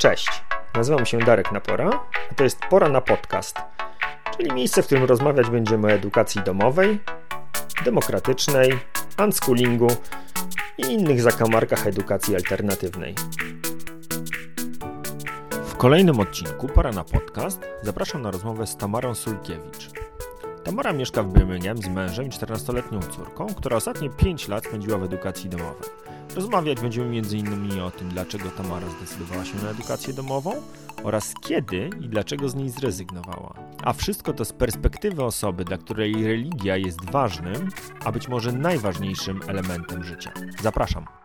Cześć, nazywam się Darek Napora, a to jest Pora na Podcast, czyli miejsce, w którym rozmawiać będziemy o edukacji domowej, demokratycznej, unschoolingu i innych zakamarkach edukacji alternatywnej. W kolejnym odcinku Pora na Podcast zapraszam na rozmowę z Tamarą Sulkiewicz. Tamara mieszka w Birmingham z mężem i 14-letnią córką, która ostatnie 5 lat spędziła w edukacji domowej. Rozmawiać będziemy m.in. o tym, dlaczego Tamara zdecydowała się na edukację domową oraz kiedy i dlaczego z niej zrezygnowała. A wszystko to z perspektywy osoby, dla której religia jest ważnym, a być może najważniejszym elementem życia. Zapraszam.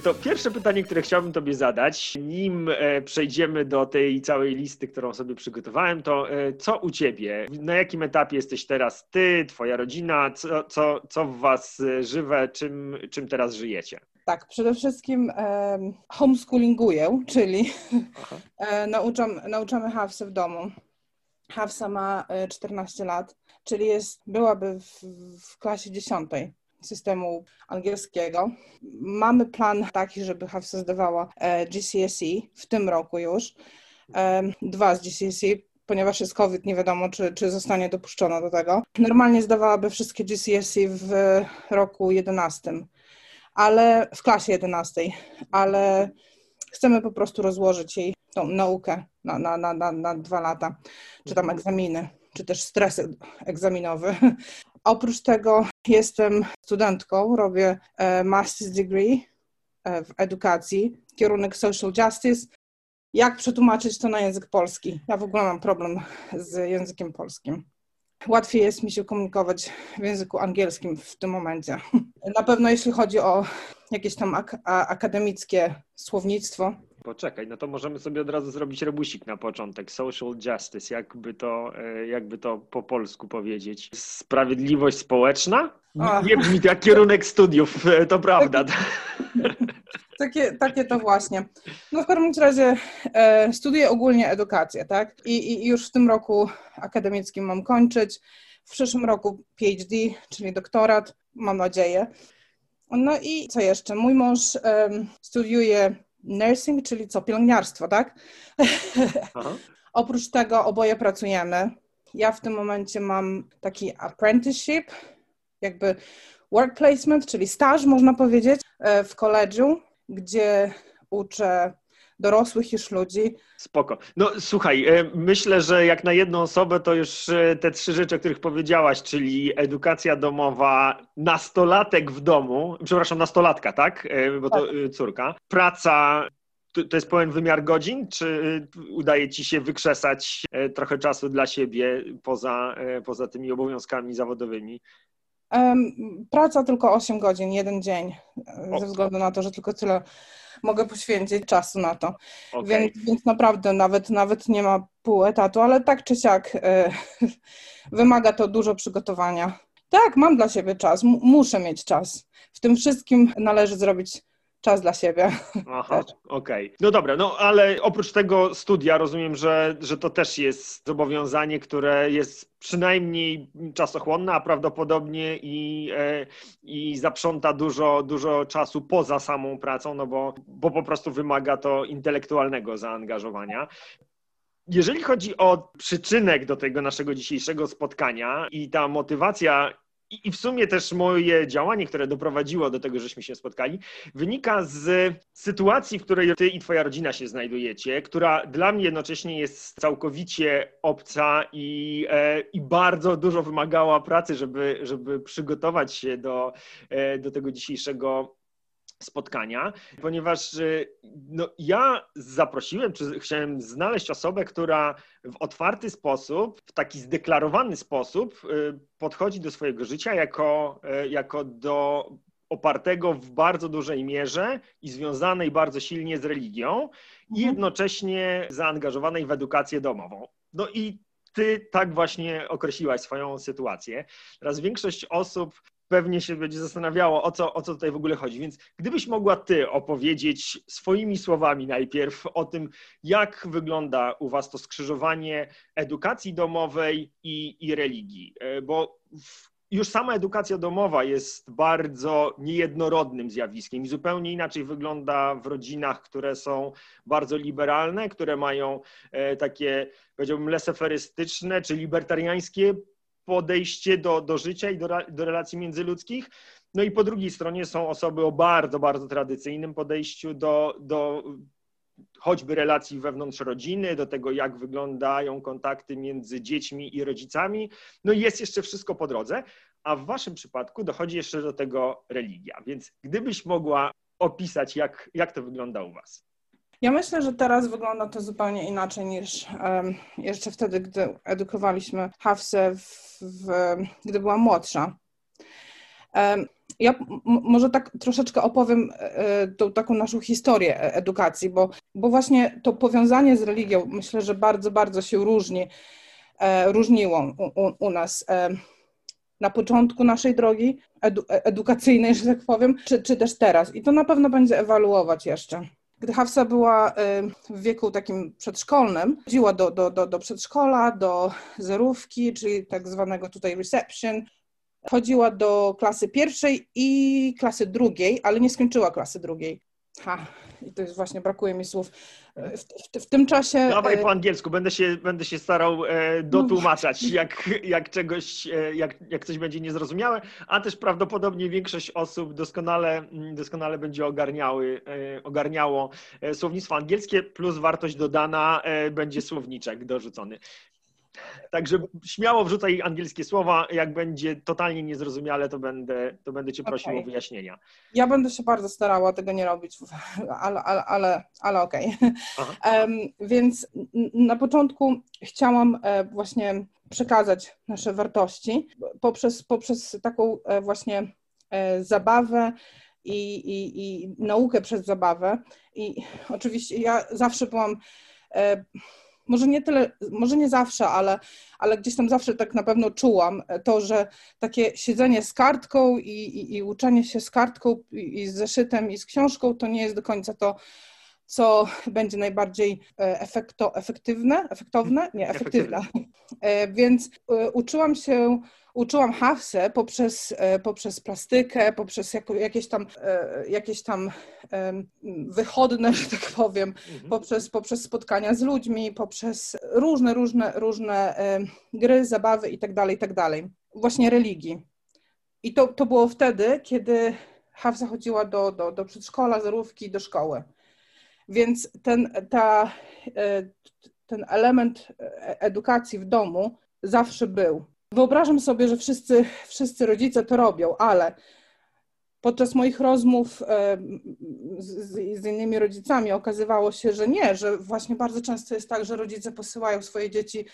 To pierwsze pytanie, które chciałbym Tobie zadać, nim e, przejdziemy do tej całej listy, którą sobie przygotowałem, to e, co u Ciebie? Na jakim etapie jesteś teraz Ty, Twoja rodzina? Co, co, co w Was e, żywe? Czym, czym teraz żyjecie? Tak, przede wszystkim um, homeschoolinguję, czyli nauczam, nauczamy Hafsę w domu. Hafsa ma 14 lat, czyli jest, byłaby w, w klasie 10 systemu angielskiego. Mamy plan taki, żeby Hafsa zdawała e, GCSE w tym roku już. E, dwa z GCSE, ponieważ jest COVID, nie wiadomo, czy, czy zostanie dopuszczona do tego. Normalnie zdawałaby wszystkie GCSE w roku 11, ale w klasie 11, ale chcemy po prostu rozłożyć jej tą naukę na, na, na, na, na dwa lata, czy tam egzaminy, czy też stres egzaminowy. Oprócz tego jestem studentką, robię e, master's degree e, w edukacji, kierunek social justice. Jak przetłumaczyć to na język polski? Ja w ogóle mam problem z językiem polskim. Łatwiej jest mi się komunikować w języku angielskim w tym momencie. Na pewno jeśli chodzi o jakieś tam ak akademickie słownictwo, Poczekaj, no to możemy sobie od razu zrobić rebusik na początek. Social justice, jakby to, e, jakby to po polsku powiedzieć. Sprawiedliwość społeczna? Nie brzmi jak kierunek studiów, e, to prawda. Takie, takie to właśnie. No w każdym razie e, studiuję ogólnie edukację, tak? I, I już w tym roku akademickim mam kończyć. W przyszłym roku PhD, czyli doktorat, mam nadzieję. No i co jeszcze? Mój mąż studiuje nursing, czyli co, pielęgniarstwo, tak? Oprócz tego oboje pracujemy. Ja w tym momencie mam taki apprenticeship, jakby work placement, czyli staż, można powiedzieć, e, w koledżu, gdzie uczę dorosłych już ludzi. Spoko. No słuchaj, e, myślę, że jak na jedną osobę to już e, te trzy rzeczy, o których powiedziałaś, czyli edukacja domowa, nastolatek w domu, przepraszam, nastolatka, tak? E, bo to tak. córka. Praca to jest pełen wymiar godzin, czy udaje ci się wykrzesać trochę czasu dla siebie poza, poza tymi obowiązkami zawodowymi? Praca tylko 8 godzin, jeden dzień, ze względu na to, że tylko tyle mogę poświęcić czasu na to. Okay. Więc, więc naprawdę nawet, nawet nie ma pół etatu, ale tak czy siak y, wymaga to dużo przygotowania. Tak, mam dla siebie czas, muszę mieć czas. W tym wszystkim należy zrobić czas dla siebie. Aha, okej. Okay. No dobra, no ale oprócz tego studia rozumiem, że, że to też jest zobowiązanie, które jest przynajmniej czasochłonne, a prawdopodobnie i, e, i zaprząta dużo, dużo czasu poza samą pracą, no bo, bo po prostu wymaga to intelektualnego zaangażowania. Jeżeli chodzi o przyczynek do tego naszego dzisiejszego spotkania i ta motywacja i w sumie też moje działanie, które doprowadziło do tego, żeśmy się spotkali, wynika z sytuacji, w której ty i twoja rodzina się znajdujecie, która dla mnie jednocześnie jest całkowicie obca i, e, i bardzo dużo wymagała pracy, żeby, żeby przygotować się do, e, do tego dzisiejszego spotkania, ponieważ y, no, ja zaprosiłem, czy chciałem znaleźć osobę, która w otwarty sposób, w taki zdeklarowany sposób y, podchodzi do swojego życia jako, y, jako do opartego w bardzo dużej mierze i związanej bardzo silnie z religią i mhm. jednocześnie zaangażowanej w edukację domową. No i ty tak właśnie określiłaś swoją sytuację. Teraz większość osób pewnie się będzie zastanawiało, o co, o co tutaj w ogóle chodzi. Więc gdybyś mogła ty opowiedzieć swoimi słowami najpierw o tym, jak wygląda u was to skrzyżowanie edukacji domowej i, i religii, e, bo już sama edukacja domowa jest bardzo niejednorodnym zjawiskiem i zupełnie inaczej wygląda w rodzinach, które są bardzo liberalne, które mają e, takie, powiedziałbym, leseferystyczne czy libertariańskie podejście do, do życia i do, do relacji międzyludzkich. No i po drugiej stronie są osoby o bardzo, bardzo tradycyjnym podejściu do, do choćby relacji wewnątrz rodziny, do tego, jak wyglądają kontakty między dziećmi i rodzicami. No i jest jeszcze wszystko po drodze, a w Waszym przypadku dochodzi jeszcze do tego religia. Więc gdybyś mogła opisać, jak, jak to wygląda u Was? Ja myślę, że teraz wygląda to zupełnie inaczej niż um, jeszcze wtedy, gdy edukowaliśmy Hafsę, w, w, gdy była młodsza. Um, ja może tak troszeczkę opowiem e, tą taką naszą historię e, edukacji, bo, bo właśnie to powiązanie z religią myślę, że bardzo, bardzo się różni, e, różniło u, u, u nas na początku naszej drogi edu, edukacyjnej, że tak powiem, czy, czy też teraz. I to na pewno będzie ewaluować jeszcze. Gdy Hafsa była w wieku takim przedszkolnym, chodziła do, do, do, do przedszkola, do zerówki, czyli tak zwanego tutaj reception, chodziła do klasy pierwszej i klasy drugiej, ale nie skończyła klasy drugiej. Ha, i to jest właśnie, brakuje mi słów. W, w, w tym czasie... Dawaj e, po angielsku, będę się, będę się starał e, dotłumaczać, no. jak, jak czegoś, e, jak, jak coś będzie niezrozumiałe, a też prawdopodobnie większość osób doskonale, doskonale będzie ogarniały, ogarniało słownictwo angielskie, plus wartość dodana będzie słowniczek dorzucony. Także śmiało wrzucaj angielskie słowa. Jak będzie totalnie niezrozumiale, to będę, to będę cię prosił okay. o wyjaśnienia. Ja będę się bardzo starała tego nie robić, ale, ale, ale, ale okej. Okay. Um, więc na początku chciałam e, właśnie przekazać nasze wartości poprzez, poprzez taką e, właśnie e, zabawę i, i, i naukę przez zabawę. I oczywiście ja zawsze byłam może nie tyle, może nie zawsze, ale, ale gdzieś tam zawsze tak na pewno czułam to, że takie siedzenie z kartką i, i, i uczenie się z kartką i, i z zeszytem i z książką to nie jest do końca to, co będzie najbardziej e, efekto, efektywne, efektowne, nie, efektywne. E, więc e, uczyłam się uczyłam Hafsę poprzez, poprzez plastykę, poprzez jakieś tam, jakieś tam wychodne, że tak powiem, mhm. poprzez, poprzez spotkania z ludźmi, poprzez różne, różne, różne gry, zabawy itd., tak itd. Tak Właśnie religii. I to, to było wtedy, kiedy Hafsa chodziła do, do, do przedszkola, zerówki, do szkoły. Więc ten, ta, e, ten element edukacji w domu zawsze był. Wyobrażam sobie, że wszyscy, wszyscy rodzice to robią, ale podczas moich rozmów e, z, z, innymi rodzicami okazywało się, że nie, że właśnie bardzo często jest tak, że rodzice posyłają swoje dzieci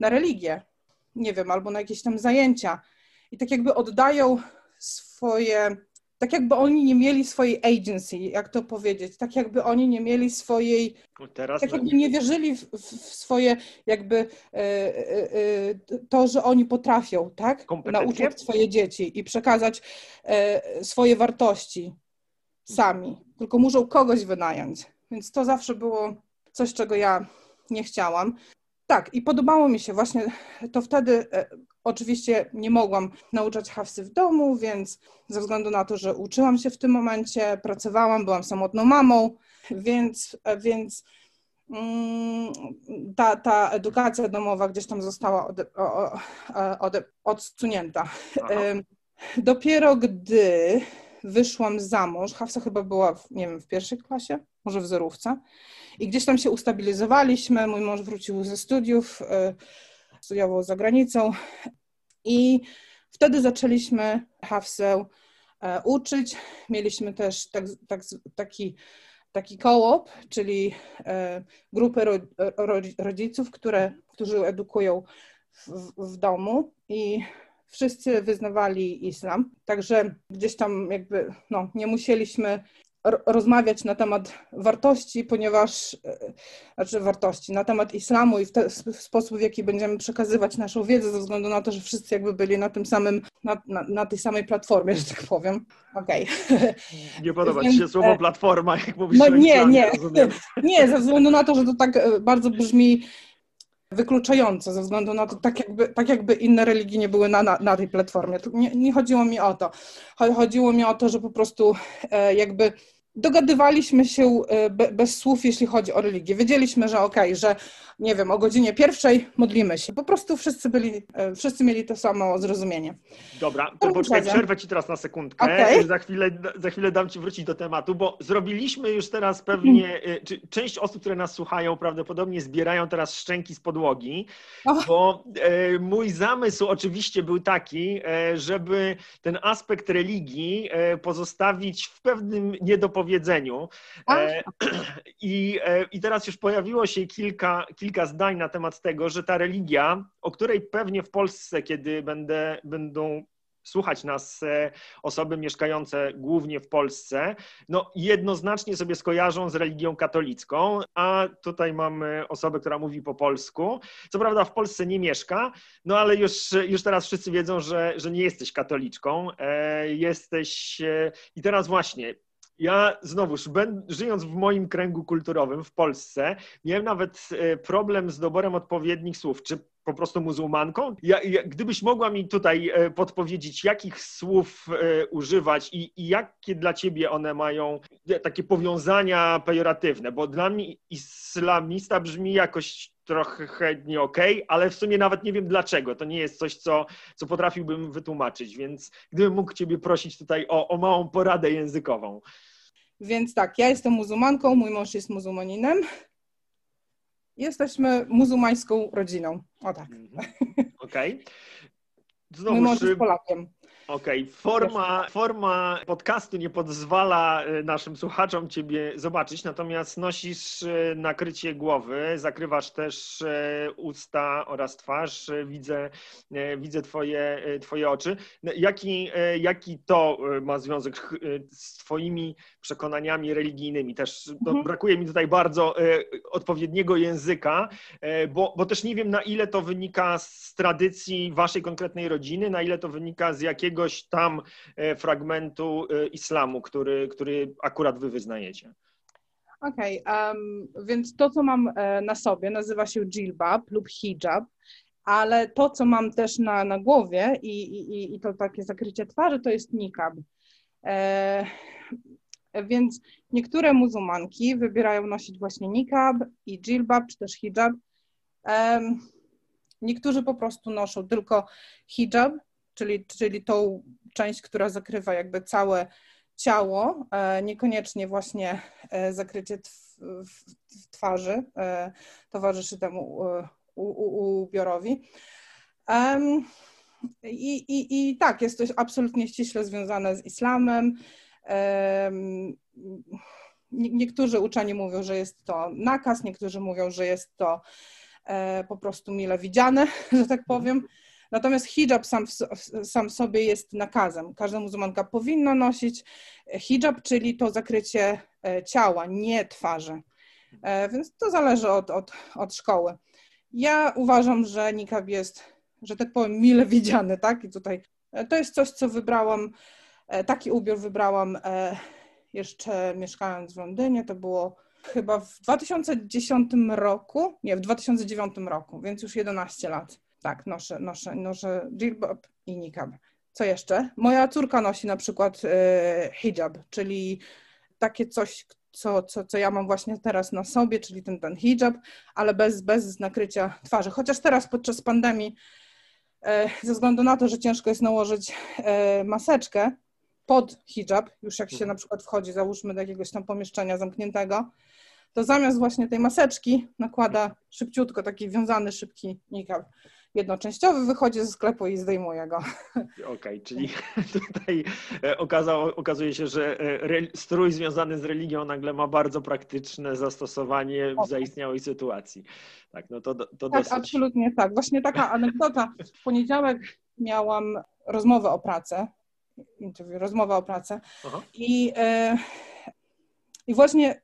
na religię, nie wiem, albo na jakieś tam zajęcia i tak jakby oddają swoje tak jakby oni nie mieli swojej agency, jak to powiedzieć, tak jakby oni nie mieli swojej, Teraz tak jakby nie wierzyli w, w swoje jakby e, e, e, to, że oni potrafią, tak, nauczyć swoje dzieci i przekazać e, swoje wartości sami, tylko muszą kogoś wynająć, więc to zawsze było coś, czego ja nie chciałam. Tak, i podobało mi się właśnie to wtedy. E, oczywiście nie mogłam nauczać Hafsy w domu, więc ze względu na to, że uczyłam się w tym momencie, pracowałam, byłam samotną mamą, więc, e, więc mm, ta, ta edukacja domowa gdzieś tam została ode, ode, odsunięta. Aha. Dopiero gdy wyszłam za mąż, Hafsa chyba była, w, nie wiem, w pierwszej klasie, może w zerówce, i gdzieś tam się ustabilizowaliśmy. Mój mąż wrócił ze studiów, e, studiował za granicą. I wtedy zaczęliśmy Hafsę e, uczyć. Mieliśmy też tak, tak, taki, taki kołop, czyli e, grupę rodziców, które, którzy edukują w, w domu. I wszyscy wyznawali islam, także gdzieś tam jakby no, nie musieliśmy rozmawiać na temat wartości, ponieważ, e, znaczy wartości, na temat islamu i w, te, w, sposób, w jaki będziemy przekazywać naszą wiedzę, ze względu na to, że wszyscy jakby byli na tym samym, na, na, na tej samej platformie, że tak powiem. Okej. Okay. Nie podoba Ci się słowo platforma, jak mówisz No nie, nie. Nie, ze względu na to, że to tak e, bardzo brzmi wykluczające ze względu na to, tak jakby, tak jakby inne religie nie były na, na, na tej platformie. Nie, nie, chodziło mi o to. Chodziło mi o to, że po prostu e, jakby dogadywaliśmy się e, bez słów, jeśli chodzi o religię. Wiedzieliśmy, że okej, okay, że nie wiem, o godzinie pierwszej modlimy się. Po prostu wszyscy byli, e, wszyscy mieli to samo zrozumienie. Dobra, to poczekaj, przerwę Ci teraz na sekundkę. Okay. Za, chwilę, za chwilę dam Ci wrócić do tematu, bo zrobiliśmy już teraz pewnie, e, czy część osób, które nas słuchają, prawdopodobnie zbierają teraz szczęki z podłogi, oh. bo e, mój zamysł oczywiście był taki, e, żeby ten aspekt religii e, pozostawić w pewnym niedopowiedzeniu. E, I, I teraz już pojawiło się kilka, kilka zdań na temat tego, że ta religia, o której pewnie w Polsce, kiedy będę, będą słuchać nas e, osoby mieszkające głównie w Polsce, no jednoznacznie sobie skojarzą z religią katolicką, a tutaj mamy osobę, która mówi po polsku. Co prawda w Polsce nie mieszka, no ale już, już teraz wszyscy wiedzą, że, że nie jesteś katoliczką. E, jesteś e, i teraz właśnie ja znowuż, żyjąc w moim kręgu kulturowym w Polsce, miałem nawet e, problem z doborem odpowiednich słów. Czy po prostu muzułmanką? Ja, ja, gdybyś mogła mi tutaj e, podpowiedzieć, jakich słów e, używać i, i, jakie dla ciebie one mają takie powiązania pejoratywne, bo dla mnie islamista brzmi jakoś trochę nie okej, okay, ale w sumie nawet nie wiem dlaczego. To nie jest coś, co, co potrafiłbym wytłumaczyć, więc gdybym mógł ciebie prosić tutaj o, o małą poradę językową. Więc tak, ja jestem muzułmanką, mój mąż jest muzułmaninem. Jesteśmy muzułmańską rodziną. O tak. Mhm. Okej. Okay. Znowu, mój mąż jest Polakiem. Okej, okay. forma, forma podcastu nie pozwala y, naszym słuchaczom Ciebie zobaczyć, natomiast nosisz y, nakrycie głowy, zakrywasz też y, usta oraz twarz, widzę, widzę twoje, twoje oczy. No, jaki, jaki to ma związek z Twoimi przekonaniami religijnymi? Też mhm. brakuje mi tutaj bardzo odpowiedniego języka, bo, bo też nie wiem na ile to wynika z tradycji Waszej konkretnej rodziny, na ile to wynika z jakiego jakiegoś tam e, fragmentu e, islamu, który, który akurat wy wyznajecie. Okej, okay, um, więc to, co mam e, na sobie, nazywa się jilbab lub hijab, ale to, co mam też na, na głowie i, i, i to takie zakrycie twarzy, to jest nikab. E, więc niektóre muzułmanki wybierają nosić właśnie nikab i jilbab, czy też hijab. E, niektórzy po prostu noszą tylko hijab, czyli, czyli tą część, która zakrywa jakby całe ciało, e, niekoniecznie właśnie e, zakrycie twarzy e, towarzyszy temu ubiorowi. I, i, I tak, jest to absolutnie ściśle związane z islamem. Niektórzy uczeni mówią, że jest to nakaz, niektórzy mówią, że jest to po prostu mile widziane, że tak powiem. Natomiast hijab sam, sam sobie jest nakazem. Każda muzułmanka powinna nosić hijab, czyli to zakrycie e, ciała, nie twarzy. E, więc to zależy od, od, od szkoły. Ja uważam, że nikab jest, że tak powiem, mile widziany, tak? I tutaj e, to jest coś, co wybrałam, taki ubiór wybrałam jeszcze mieszkając w Londynie. To było chyba w 2010 roku, nie, w 2009 roku, więc już 11 lat. Tak, noszę, noszę, noszę jilbab i niqab. Co jeszcze? Moja córka nosi na przykład e, hijab, czyli takie coś, co, co, co ja mam właśnie teraz na sobie, czyli ten, ten hijab, ale bez, bez nakrycia twarzy. Chociaż teraz podczas pandemii, e, ze względu na to, że ciężko jest nałożyć e, maseczkę pod hijab, już jak się mhm. na przykład wchodzi, załóżmy do jakiegoś tam pomieszczenia zamkniętego, to zamiast właśnie tej maseczki nakłada szybciutko taki wiązany, szybki niqab jednoczęściowy, wychodzi ze sklepu i zdejmuje go. Okej, okay, czyli tutaj e, okazało, okazuje się, że e, strój związany z religią nagle ma bardzo praktyczne zastosowanie w zaistniałej sytuacji. Tak, no to, to tak, dosyć... absolutnie tak. Właśnie taka anegdota. W poniedziałek miałam rozmowę o pracę, interview, rozmowę o pracę Aha. i e, I właśnie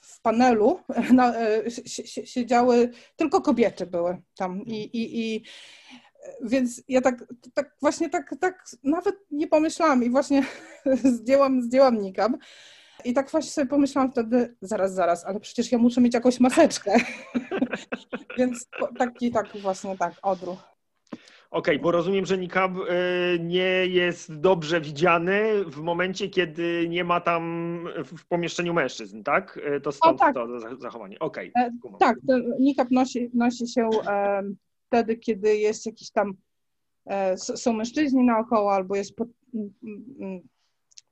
w panelu siedziały, tylko kobiety były tam i, i, i więc ja tak, tak właśnie tak, tak nawet nie pomyślałam i właśnie zdjęłam, zdjęłam nikab. I tak właśnie sobie pomyślałam wtedy, zaraz, zaraz, ale przecież ja muszę mieć jakąś maseczkę. Więc taki tak właśnie tak, odruch. Okej, okay, bo rozumiem, że niqab y, nie jest dobrze widziany w momencie, kiedy nie ma tam w pomieszczeniu mężczyzn, tak? Y, to stąd o, tak. to zachowanie. Okej. Okay. E, tak, niqab nosi, nosi się e, wtedy, kiedy jest jakiś tam, e, są mężczyźni naokoło albo jest, pod,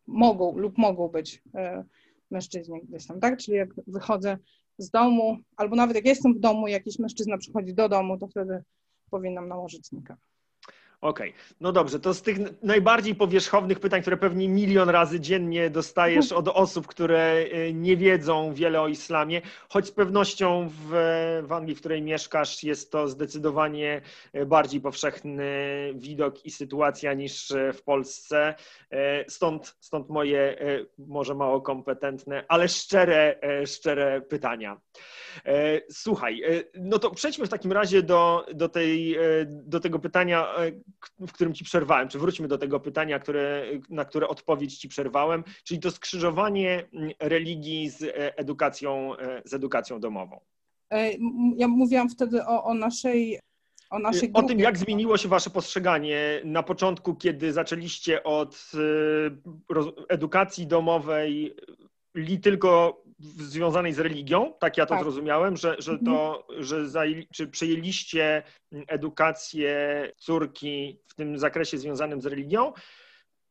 mogą lub mogą być e, mężczyźni gdzieś tam, tak? Czyli jak wychodzę z domu, albo nawet jak jestem w domu, jakiś mężczyzna przychodzi do domu, to wtedy powinnam nałożyć niqab. Okej, okay. no dobrze, to z tych najbardziej powierzchownych pytań, które pewnie milion razy dziennie dostajesz od osób, które y, nie wiedzą wiele o islamie, choć z pewnością w, w Anglii, w której mieszkasz, jest to zdecydowanie y, bardziej powszechny widok i sytuacja niż y, w Polsce. Stąd, stąd moje może mało kompetentne, ale szczere, szczere pytania. Słuchaj, no to przejdźmy w takim razie do, do, tej, do tego pytania, w którym ci przerwałem, czy wróćmy do tego pytania, które, na które odpowiedź ci przerwałem, czyli to skrzyżowanie mm, religii z e, edukacją, e, z edukacją domową. E, ja mówiłam wtedy o, o naszej o, naszej o tym, jak zmieniło się Wasze postrzeganie na początku, kiedy zaczęliście od edukacji domowej li tylko związanej z religią, tak ja to tak. zrozumiałem, że, że to, mhm. że zajęli, czy przejęliście edukację córki w tym zakresie związanym z religią,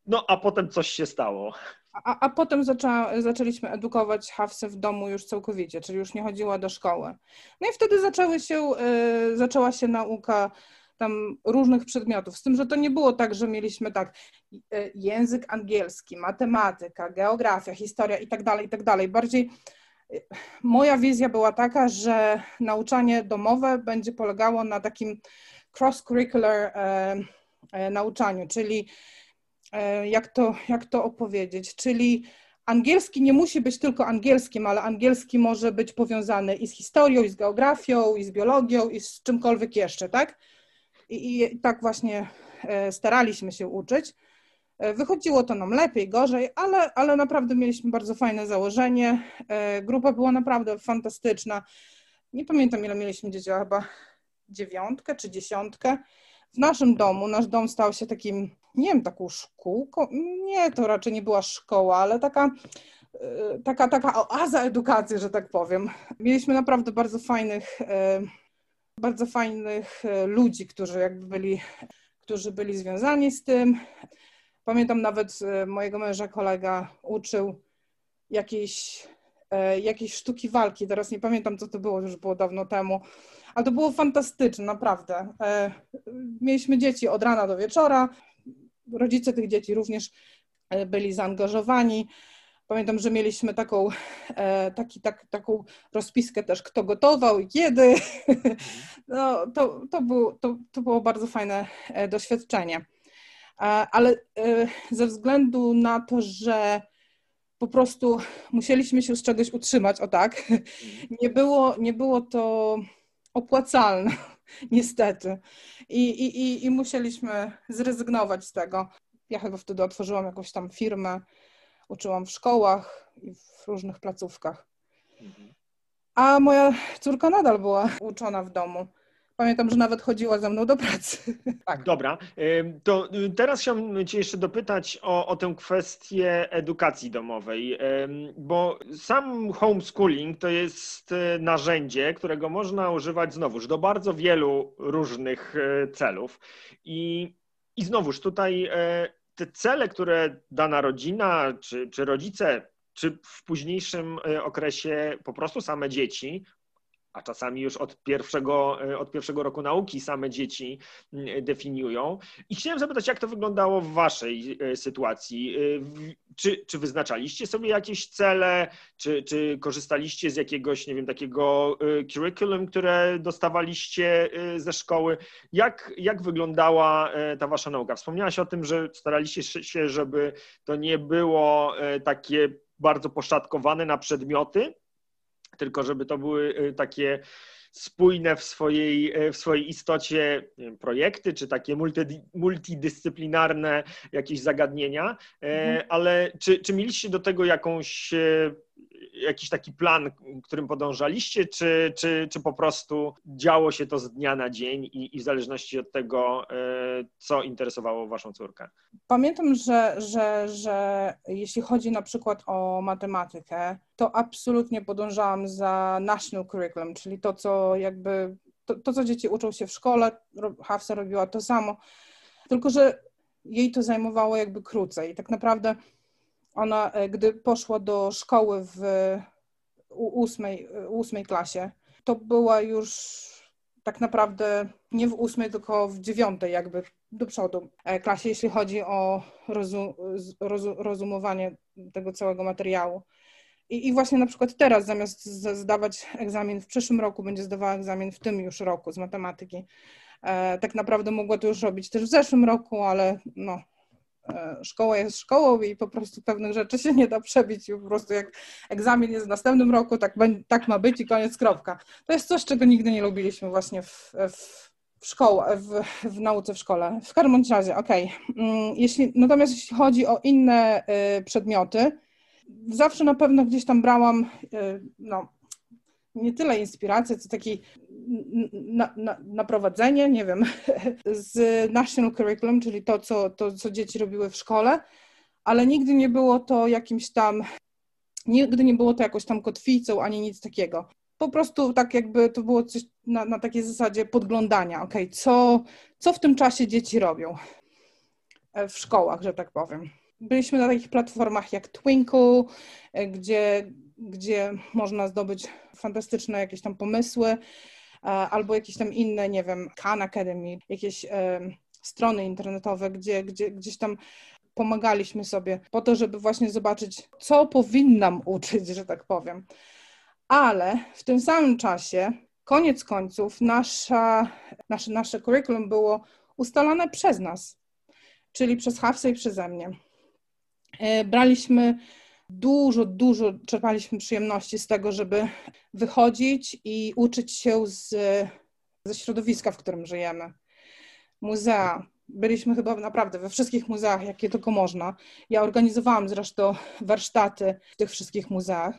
no a potem coś się stało. A, a potem zaczęła, zaczęliśmy edukować Hafsę w domu już całkowicie, czyli już nie chodziła do szkoły. No i wtedy zaczęły się, y, zaczęła się nauka tam różnych przedmiotów. Z tym, że to nie było tak, że mieliśmy tak e, język angielski, matematyka, geografia, historia i tak dalej, i tak dalej. Bardziej e, moja wizja była taka, że nauczanie domowe będzie polegało na takim cross-curricular e, nauczaniu, czyli jak, to, jak to opowiedzieć, czyli angielski nie musi być tylko angielskim, ale angielski może być powiązany i z historią, i z geografią, i z biologią, i z czymkolwiek jeszcze, tak? I, I, tak właśnie e, staraliśmy się uczyć. E, wychodziło to nam lepiej, gorzej, ale, ale naprawdę mieliśmy bardzo fajne założenie. E, grupa była naprawdę fantastyczna. Nie pamiętam, ile mieliśmy dzieci, chyba dziewiątkę czy dziesiątkę. W naszym domu, nasz dom stał się takim, nie wiem, taką szkółką. Nie, to raczej nie była szkoła, ale taka, taka, taka oaza edukacji, że tak powiem. Mieliśmy naprawdę bardzo fajnych bardzo fajnych e, ludzi, którzy jakby byli, którzy byli związani z tym. Pamiętam nawet e, mojego męża kolega uczył jakiejś, e, jakiejś sztuki walki. Teraz nie pamiętam, co to było, już było dawno temu. Ale to było fantastyczne, naprawdę. Mieliśmy dzieci od rana do wieczora. Rodzice tych dzieci również byli zaangażowani. Pamiętam, że mieliśmy taką, e, taki, tak, taką rozpiskę też, kto gotował i kiedy. No, to, to, był, to, to było bardzo fajne e, doświadczenie. E, ale ze względu na to, że po prostu musieliśmy się z czegoś utrzymać, o tak, nie było, nie było to opłacalne, niestety. I, i, I musieliśmy zrezygnować z tego. Ja chyba wtedy otworzyłam jakąś tam firmę, uczyłam w szkołach i w różnych placówkach. A moja córka nadal była uczona w domu. Pamiętam, że nawet chodziła ze mną do pracy. tak. Dobra, to y, teraz chciałbym Cię jeszcze dopytać o, o tę kwestię edukacji domowej, bo sam homeschooling to jest y, narzędzie, którego można używać znowuż do bardzo wielu różnych y, celów. I, i znowuż tutaj te cele, które dana rodzina czy, czy rodzice, czy w późniejszym e, okresie po prostu same dzieci a czasami już od pierwszego, e, od pierwszego roku nauki same dzieci mm, definiują. I chciałem zapytać, jak to wyglądało w Waszej e, sytuacji? E, czy, czy wyznaczaliście sobie jakieś cele, czy, czy korzystaliście z jakiegoś, nie wiem, takiego curriculum, które dostawaliście ze szkoły? Jak, jak wyglądała ta Wasza nauka? Wspomniałaś o tym, że staraliście się, żeby to nie było takie bardzo poszatkowane na przedmioty, tylko żeby to były takie spójne w swojej, e, w swojej istocie wiem, projekty, czy takie multi, multidyscyplinarne jakieś zagadnienia, e, mhm. ale czy, czy mieliście do tego jakąś e, jakiś taki plan, którym podążaliście, czy, czy, czy po prostu działo się to z dnia na dzień i, i w zależności od tego, co interesowało Waszą córkę? Pamiętam, że, że, że jeśli chodzi na przykład o matematykę, to absolutnie podążałam za national curriculum, czyli to, co jakby, to, to co dzieci uczą się w szkole, Hafsa robiła to samo, tylko że jej to zajmowało jakby krócej. Tak naprawdę ona, e, gdy poszła do szkoły w ósmej, ósmej klasie, to była już tak naprawdę nie w ósmej, tylko w dziewiątej jakby do przodu e, klasie, jeśli chodzi o rozum, rozumowanie tego całego materiału. I, I, właśnie na przykład teraz zamiast zdawać egzamin w przyszłym roku, będzie zdawała egzamin w tym już roku z matematyki. E, tak naprawdę mogła to już robić też w zeszłym roku, ale no, e, szkoła jest szkołą i po prostu pewnych rzeczy się nie da przebić i po prostu jak egzamin jest w następnym roku, tak, tak ma być i koniec, kropka. To jest coś, czego nigdy nie lubiliśmy właśnie w, w, w szkołę, w, w nauce w szkole. W każdym razie, okej. Okay. Mm, natomiast jeśli chodzi o inne y, przedmioty, zawsze na pewno gdzieś tam brałam, e, no, nie tyle inspirację, co taki na, na, naprowadzenie, nie wiem, z National Curriculum, czyli to co, to, co dzieci robiły w szkole, ale nigdy nie było to jakimś tam, nigdy nie było to jakąś tam kotwicą, ani nic takiego. Po prostu tak jakby to było coś na, na takiej zasadzie podglądania, ok, co, co w tym czasie dzieci robią e, w szkołach, że tak powiem. Byliśmy na takich platformach jak Twinkle, e, gdzie, gdzie można zdobyć fantastyczne jakieś tam pomysły, albo jakieś tam inne, nie wiem, Khan Academy, jakieś e, strony internetowe, gdzie, gdzie gdzieś tam pomagaliśmy sobie po to, żeby właśnie zobaczyć, co powinnam uczyć, że tak powiem. Ale w tym samym czasie, koniec końców, nasza, nasze, nasze curriculum było ustalane przez nas, czyli przez Hafsę i przeze mnie. E, braliśmy dużo, dużo, czerpaliśmy przyjemności z tego, żeby wychodzić i uczyć się z, ze środowiska, w którym żyjemy. Muzea. Byliśmy chyba naprawdę we wszystkich muzeach, jakie tylko można. Ja organizowałam zresztą warsztaty w tych wszystkich muzeach.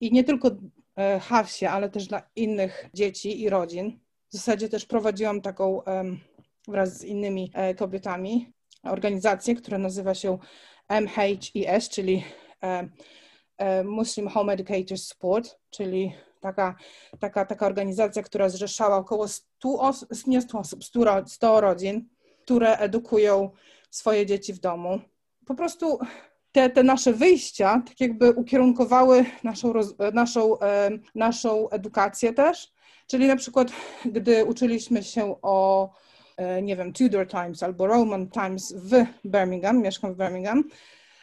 I nie tylko e, Hawsie, ale też dla innych dzieci i rodzin. W zasadzie też prowadziłam taką wraz z innymi e, kobietami organizację, która nazywa się MHES, czyli Muslim Home Educators Support, czyli taka, taka, taka organizacja, która zrzeszała około 100 osób, nie 100 osób, 100, 100 rodzin, które edukują swoje dzieci w domu. Po prostu te, te nasze wyjścia tak jakby ukierunkowały naszą, naszą, e, naszą edukację też, czyli na przykład gdy uczyliśmy się o E, nie wiem, Tudor Times albo Roman Times w Birmingham, mieszkam w Birmingham,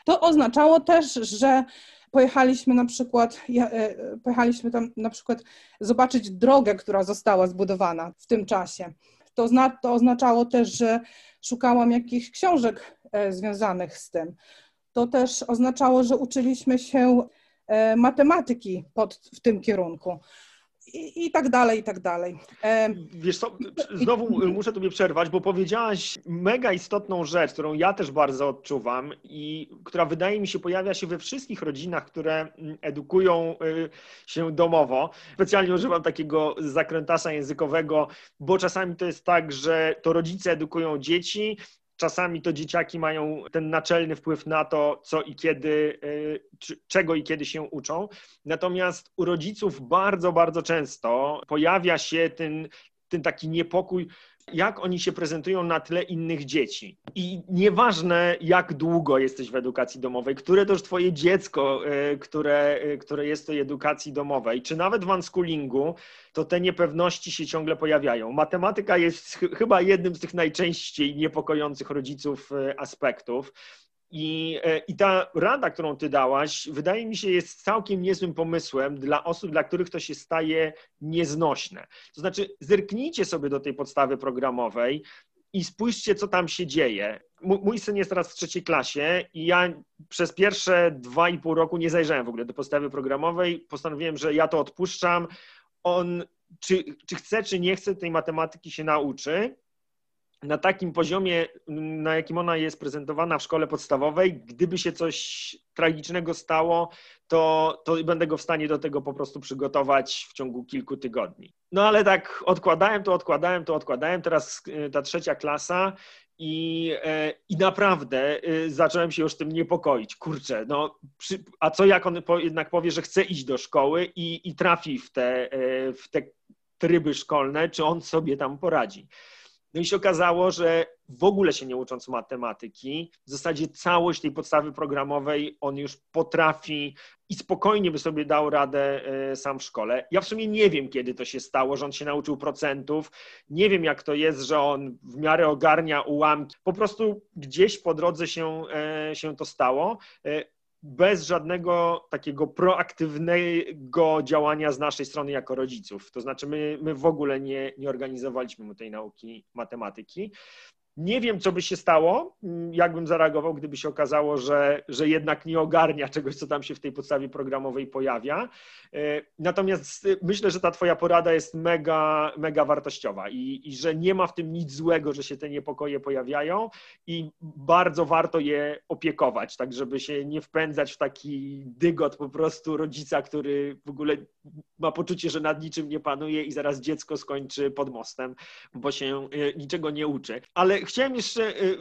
to oznaczało też, że pojechaliśmy na przykład, e, pojechaliśmy tam na przykład zobaczyć drogę, która została zbudowana w tym czasie. To, zna, to oznaczało też, że szukałam jakichś książek e, związanych z tym. To też oznaczało, że uczyliśmy się matematyki pod, w tym kierunku i, i tak dalej, i tak dalej. E... Wiesz co, znowu muszę Tobie przerwać, bo powiedziałaś mega istotną rzecz, którą ja też bardzo odczuwam i która wydaje mi się pojawia się we wszystkich rodzinach, które mm, edukują y, się domowo. Specjalnie używam takiego zakrętasa językowego, bo czasami to jest tak, że to rodzice edukują dzieci, czasami to dzieciaki mają ten naczelny wpływ na to, co i kiedy, y, czego i kiedy się uczą. Natomiast u rodziców bardzo, bardzo często pojawia się ten, ten taki niepokój, jak oni się prezentują na tle innych dzieci. I nieważne, jak długo jesteś w edukacji domowej, które to twoje dziecko, e, które, e, które jest w tej edukacji domowej, czy nawet w unschoolingu, to te niepewności się ciągle pojawiają. Matematyka jest ch chyba jednym z tych najczęściej niepokojących rodziców e, aspektów. I, e, I ta rada, którą ty dałaś, wydaje mi się, jest całkiem niezłym pomysłem dla osób, dla których to się staje nieznośne. To znaczy, zerknijcie sobie do tej podstawy programowej i spójrzcie, co tam się dzieje. Mój syn jest teraz w trzeciej klasie i ja przez pierwsze dwa i pół roku nie zajrzałem w ogóle do podstawy programowej. Postanowiłem, że ja to odpuszczam. On, czy, czy chce, czy nie chce, tej matematyki się nauczy na takim poziomie, na jakim ona jest prezentowana w szkole podstawowej, gdyby się coś tragicznego stało, to, to będę go w stanie do tego po prostu przygotować w ciągu kilku tygodni. No ale tak odkładałem to, odkładałem to, odkładałem. Teraz y, ta trzecia klasa i, e, I naprawdę y, zacząłem się już tym niepokoić. Kurczę, no, przy, a co jak on po, jednak powie, że chce iść do szkoły i, i trafi w te, e, w te tryby szkolne, czy on sobie tam poradzi? No i się okazało, że w ogóle się nie ucząc matematyki, w zasadzie całość tej podstawy programowej on już potrafi i spokojnie by sobie dał radę e, sam w szkole. Ja w sumie nie wiem, kiedy to się stało, że on się nauczył procentów. Nie wiem, jak to jest, że on w miarę ogarnia ułamki. Po prostu gdzieś po drodze się, e, się to stało. Bez żadnego takiego proaktywnego działania z naszej strony jako rodziców. To znaczy, my, my w ogóle nie, nie organizowaliśmy mu tej nauki matematyki. Nie wiem, co by się stało, mm, jakbym zareagował, gdyby się okazało, że, że jednak nie ogarnia czegoś, co tam się w tej podstawie programowej pojawia. E, natomiast myślę, że ta Twoja porada jest mega, mega wartościowa i, i że nie ma w tym nic złego, że się te niepokoje pojawiają i bardzo warto je opiekować, tak żeby się nie wpędzać w taki dygot po prostu rodzica, który w ogóle ma poczucie, że nad niczym nie panuje i zaraz dziecko skończy pod mostem, bo się e, niczego nie uczy. Ale chciałem jeszcze y,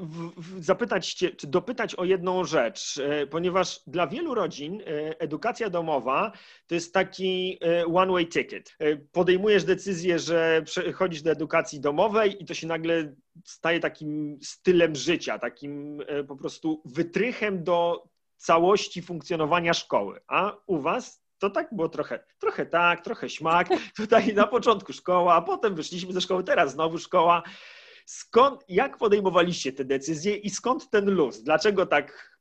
zapytać Cię, czy dopytać o jedną rzecz, y, ponieważ dla wielu rodzin y, edukacja domowa to jest taki one-way ticket. Podejmujesz decyzję, że chodzisz do edukacji domowej i to się nagle staje takim stylem życia, takim po prostu wytrychem do całości funkcjonowania szkoły. A u Was to tak było trochę, trochę tak, trochę śmak. Tutaj na początku szkoła, a potem wyszliśmy ze szkoły, teraz znowu szkoła. Skąd, jak podejmowaliście te decyzje i skąd ten luz? Dlaczego tak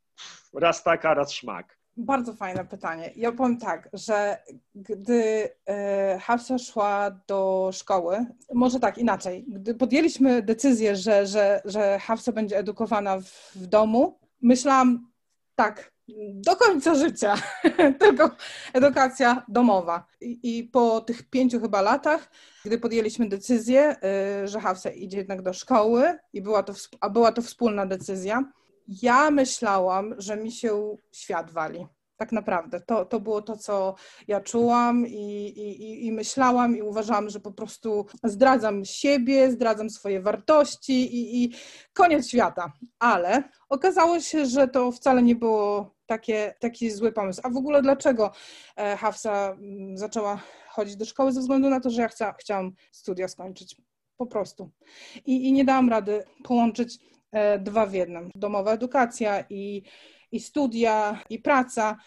raz taka, raz śmak? Bardzo fajne pytanie. Ja powiem tak, że gdy e, Hafsa szła do szkoły, może tak inaczej, gdy podjęliśmy decyzję, że, że, że Hafsa będzie edukowana w, w domu, myślałam tak, do końca życia, tylko edukacja domowa. I, I, po tych pięciu chyba latach, gdy podjęliśmy decyzję, y, że Hafsa idzie jednak do szkoły i była to, a była to wspólna decyzja, ja myślałam, że mi się świat wali. Tak naprawdę. To, to było to, co ja czułam i, i, i myślałam, i uważałam, że po prostu zdradzam siebie, zdradzam swoje wartości i, i koniec świata. Ale okazało się, że to wcale nie było takie, taki zły pomysł. A w ogóle dlaczego e, Hafsa mm, zaczęła chodzić do szkoły? Ze względu na to, że ja chcia, chciałam studia skończyć. Po prostu. I, i nie dałam rady połączyć e, dwa w jednym. Domowa edukacja i, i studia, i praca.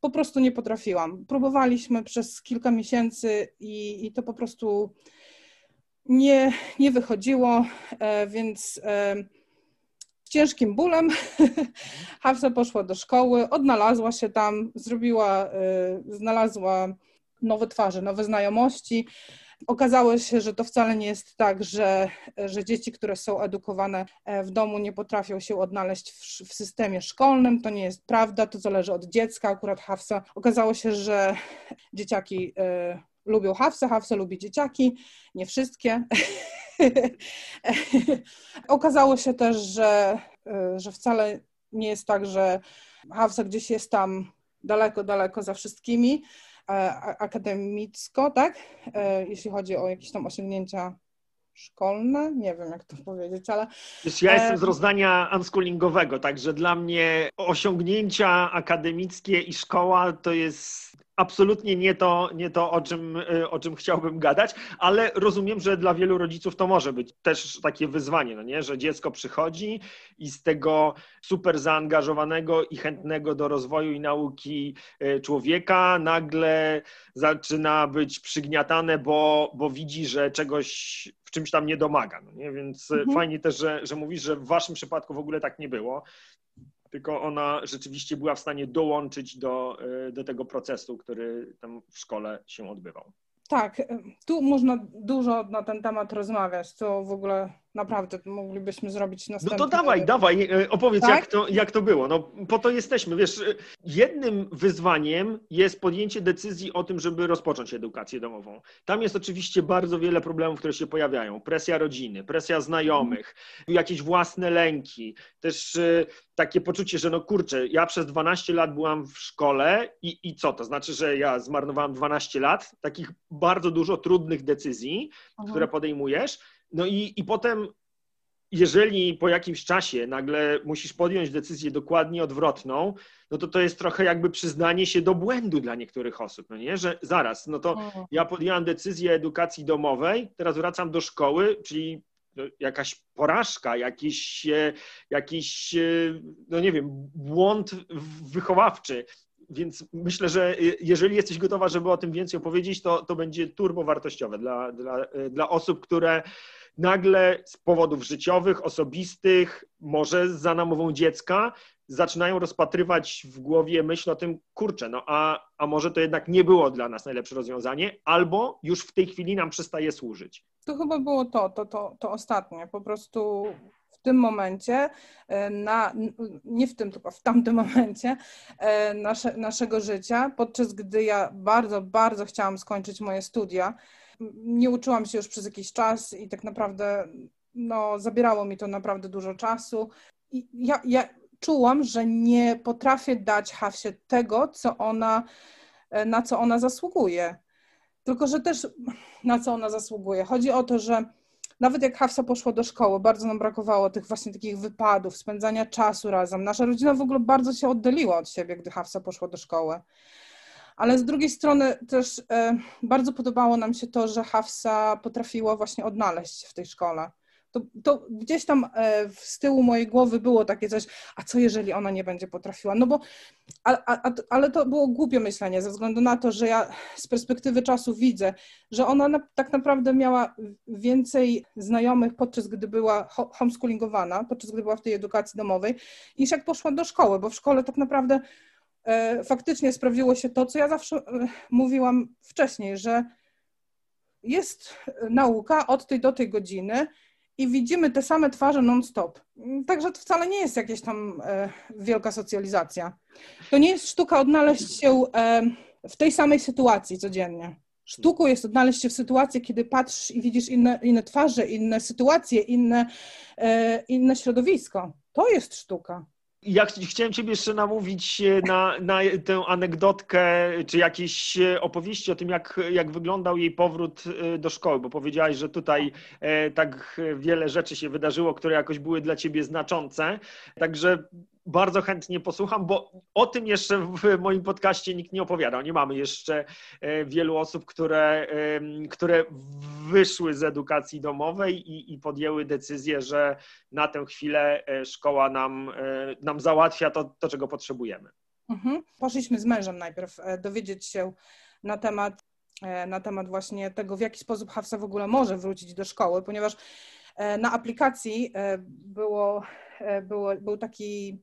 Po prostu nie potrafiłam. Próbowaliśmy przez kilka miesięcy i, i to po prostu nie, nie wychodziło, e, więc ciężkim bólem. Hafsa poszła do szkoły, odnalazła się tam, zrobiła, y, znalazła nowe twarze, nowe znajomości. Okazało się, że to wcale nie jest tak, że, że dzieci, które są edukowane e, w domu, nie potrafią się odnaleźć w, w, systemie szkolnym. To nie jest prawda, to zależy od dziecka. Akurat Hafsa okazało się, że dzieciaki y, lubią Hafsa, Hafsa lubi dzieciaki, nie wszystkie. Okazało się też, że, y, że wcale nie jest tak, że Hafsa gdzieś jest tam daleko, daleko za wszystkimi akademicko, tak? E, jeśli chodzi o jakieś tam osiągnięcia szkolne, nie wiem jak to powiedzieć, ale... Wiesz, ja jestem z rozdania unschoolingowego, także dla mnie osiągnięcia akademickie i szkoła to jest absolutnie nie to, nie to o, czym, o czym chciałbym gadać, ale rozumiem, że dla wielu rodziców to może być też takie wyzwanie, no nie? że dziecko przychodzi i z tego super zaangażowanego i chętnego do rozwoju i nauki e, człowieka nagle zaczyna być przygniatane, bo, bo widzi, że czegoś w czymś tam nie domaga. No nie? Więc mhm. fajnie też, że, że mówisz, że w waszym przypadku w ogóle tak nie było tylko ona rzeczywiście była w stanie dołączyć do, e, do tego procesu, który tam w szkole się odbywał. Tak, e, tu można dużo na ten temat rozmawiać, co w ogóle Naprawdę, moglibyśmy zrobić następny... No to dawaj, dawaj, e, opowiedz tak? jak, to, jak to było. No po to jesteśmy. Wiesz, e, jednym wyzwaniem jest podjęcie decyzji o tym, żeby rozpocząć edukację domową. Tam jest oczywiście bardzo wiele problemów, które się pojawiają. Presja rodziny, presja znajomych, jakieś własne lęki, też e, takie poczucie, że no kurczę, ja przez 12 lat byłam w szkole i, i co? To znaczy, że ja zmarnowałam 12 lat takich bardzo dużo trudnych decyzji, Aha. które podejmujesz no i, i potem, jeżeli po jakimś czasie nagle musisz podjąć decyzję dokładnie odwrotną, no to to jest trochę jakby przyznanie się do błędu dla niektórych osób, no nie? Że zaraz, no to ja podjęłam decyzję edukacji domowej, teraz wracam do szkoły, czyli jakaś porażka, jakiś, e, jakiś, e, no nie wiem, błąd wychowawczy. Więc myślę, że jeżeli jesteś gotowa, żeby o tym więcej opowiedzieć, to, to będzie turbo wartościowe dla, dla, e, dla osób, które nagle z powodów życiowych, osobistych, może za namową dziecka, zaczynają rozpatrywać w głowie myśl o tym, kurczę, no a, a może to jednak nie było dla nas najlepsze rozwiązanie, albo już w tej chwili nam przestaje służyć. To chyba było to, to, to, to ostatnie. Po prostu w tym momencie, e, na, nie w tym, tylko w tamtym momencie e, nasze, naszego życia, podczas gdy ja bardzo, bardzo chciałam skończyć moje studia, nie uczyłam się już przez jakiś czas i tak naprawdę no, zabierało mi to naprawdę dużo czasu. I ja, ja czułam, że nie potrafię dać Hafsie tego, co ona, e, na co ona zasługuje. Tylko, że też na co ona zasługuje. Chodzi o to, że nawet jak Hafsa poszła do szkoły, bardzo nam brakowało tych właśnie takich wypadów, spędzania czasu razem. Nasza rodzina w ogóle bardzo się oddaliła od siebie, gdy Hafsa poszła do szkoły ale z drugiej strony też e, bardzo podobało nam się to, że Hafsa potrafiła właśnie odnaleźć się w tej szkole. To, to, gdzieś tam e, z tyłu mojej głowy było takie coś, a co jeżeli ona nie będzie potrafiła? No bo, a, a, ale to było głupie myślenie, ze względu na to, że ja z perspektywy czasu widzę, że ona na, tak naprawdę miała więcej znajomych podczas gdy była homeschoolingowana, podczas gdy była w tej edukacji domowej, niż jak poszła do szkoły, bo w szkole tak naprawdę faktycznie sprawdziło się to, co ja zawsze e, mówiłam wcześniej, że jest nauka od tej do tej godziny i widzimy te same twarze non-stop. Także to wcale nie jest jakaś tam e, wielka socjalizacja. To nie jest sztuka odnaleźć się w tej samej sytuacji codziennie. Sztuką jest odnaleźć się w sytuacji, kiedy patrzysz i widzisz inne, inne twarze, inne sytuacje, inne, inne środowisko. To jest sztuka. Ja ch chciałem Ciebie jeszcze namówić e, na, na tę anegdotkę, czy jakieś e, opowieści o tym, jak, jak wyglądał jej powrót e, do szkoły, bo powiedziałaś, że tutaj tak wiele rzeczy się wydarzyło, które jakoś były dla Ciebie znaczące. Także bardzo chętnie posłucham, bo o tym jeszcze w moim podcaście nikt nie opowiadał. Nie mamy jeszcze e, wielu osób, które, które wyszły z edukacji domowej i, i podjęły decyzję, że na tę chwilę e, szkoła nam, e, nam załatwia to, to czego potrzebujemy. Mhm. Poszliśmy z mężem najpierw dowiedzieć się na temat, na temat właśnie tego, w jaki sposób Hafsa w ogóle może wrócić do szkoły, ponieważ na aplikacji było, było, był taki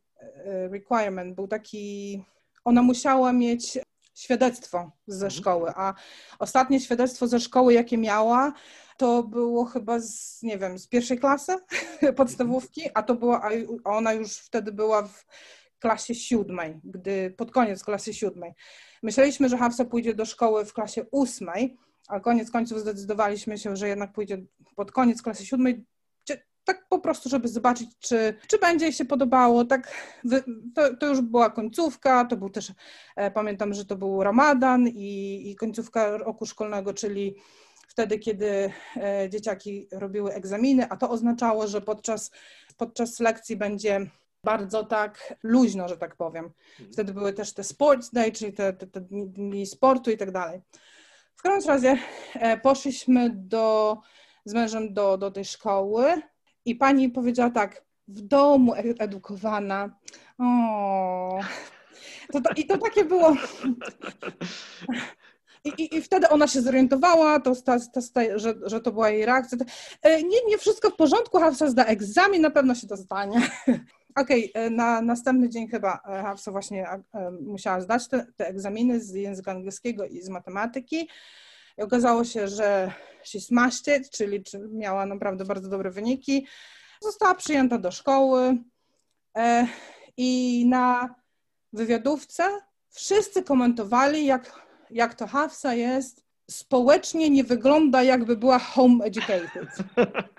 requirement, był taki, ona musiała mieć świadectwo ze mhm. szkoły, a ostatnie świadectwo ze szkoły, jakie miała, to było chyba z, nie wiem, z pierwszej klasy podstawówki, a to była, a ona już wtedy była w klasie siódmej, gdy pod koniec klasy siódmej. Myśleliśmy, że Hafsa pójdzie do szkoły w klasie ósmej, a koniec końców zdecydowaliśmy się, że jednak pójdzie pod koniec klasy siódmej, tak po prostu, żeby zobaczyć, czy, czy będzie się podobało. Tak, to, to już była końcówka, to był też, e, pamiętam, że to był ramadan i, i końcówka roku szkolnego, czyli wtedy, kiedy e, dzieciaki robiły egzaminy, a to oznaczało, że podczas, podczas lekcji będzie bardzo tak luźno, że tak powiem. Mhm. Wtedy były też te sports day, czyli te, te, te dni sportu i tak dalej. W każdym razie e, poszliśmy do, z mężem do, do tej szkoły i pani powiedziała tak, w domu edukowana. O. To, to, I to takie było. I, i, I, wtedy ona się zorientowała, to że, że to była jej reakcja. E, nie, nie wszystko w porządku, Hafsa zda egzamin, na pewno się to stanie. Okej, okay, e, na następny dzień chyba e, Hafsa właśnie musiała zdać te, te egzaminy z języka angielskiego i z matematyki. I okazało się, że she smashed it, czyli miała naprawdę bardzo dobre wyniki. Została przyjęta do szkoły e, i na wywiadówce wszyscy komentowali, jak, jak to Hafsa jest społecznie nie wygląda, jakby była home educated.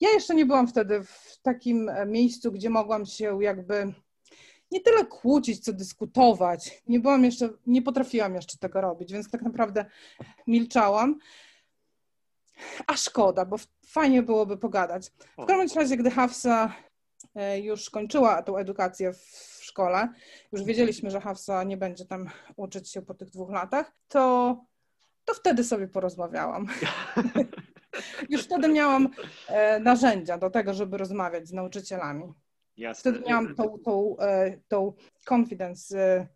Ja jeszcze nie byłam wtedy w takim miejscu, gdzie mogłam się jakby nie tyle kłócić, co dyskutować. Nie byłam jeszcze, nie potrafiłam jeszcze tego robić, więc tak naprawdę milczałam. A szkoda, bo fajnie byłoby pogadać. W każdym razie, gdy Hafsa e, już kończyła tą edukację w szkole, już wiedzieliśmy, że Hafsa nie będzie tam uczyć się po tych dwóch latach, to, to wtedy sobie porozmawiałam. już wtedy miałam e, narzędzia do tego, żeby rozmawiać z nauczycielami. Jasne. Wtedy miałam tą, tą, e, tą confidence. E,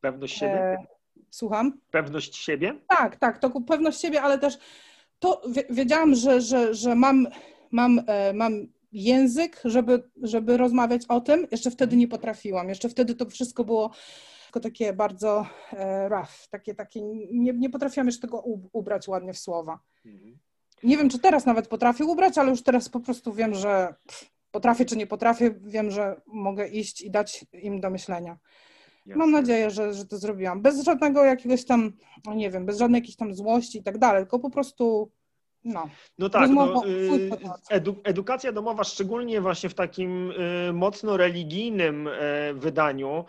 pewność siebie? E, słucham? Pewność siebie? Tak, tak, to pewność siebie, ale też to wiedziałam, że, że, że mam, mam, mam język, żeby, żeby rozmawiać o tym. Jeszcze wtedy nie potrafiłam. Jeszcze wtedy to wszystko było takie bardzo rough, takie, takie nie, nie potrafiłam jeszcze tego ubrać ładnie w słowa. Mhm. Nie wiem, czy teraz nawet potrafię ubrać, ale już teraz po prostu wiem, że potrafię czy nie potrafię, wiem, że mogę iść i dać im do myślenia. Jasne. Mam nadzieję, że, że to zrobiłam. Bez żadnego jakiegoś tam, no nie wiem, bez żadnej jakiejś tam złości i tak dalej, tylko po prostu no, no tak, no, y, edu, edukacja domowa, szczególnie właśnie w takim y, mocno religijnym y, wydaniu,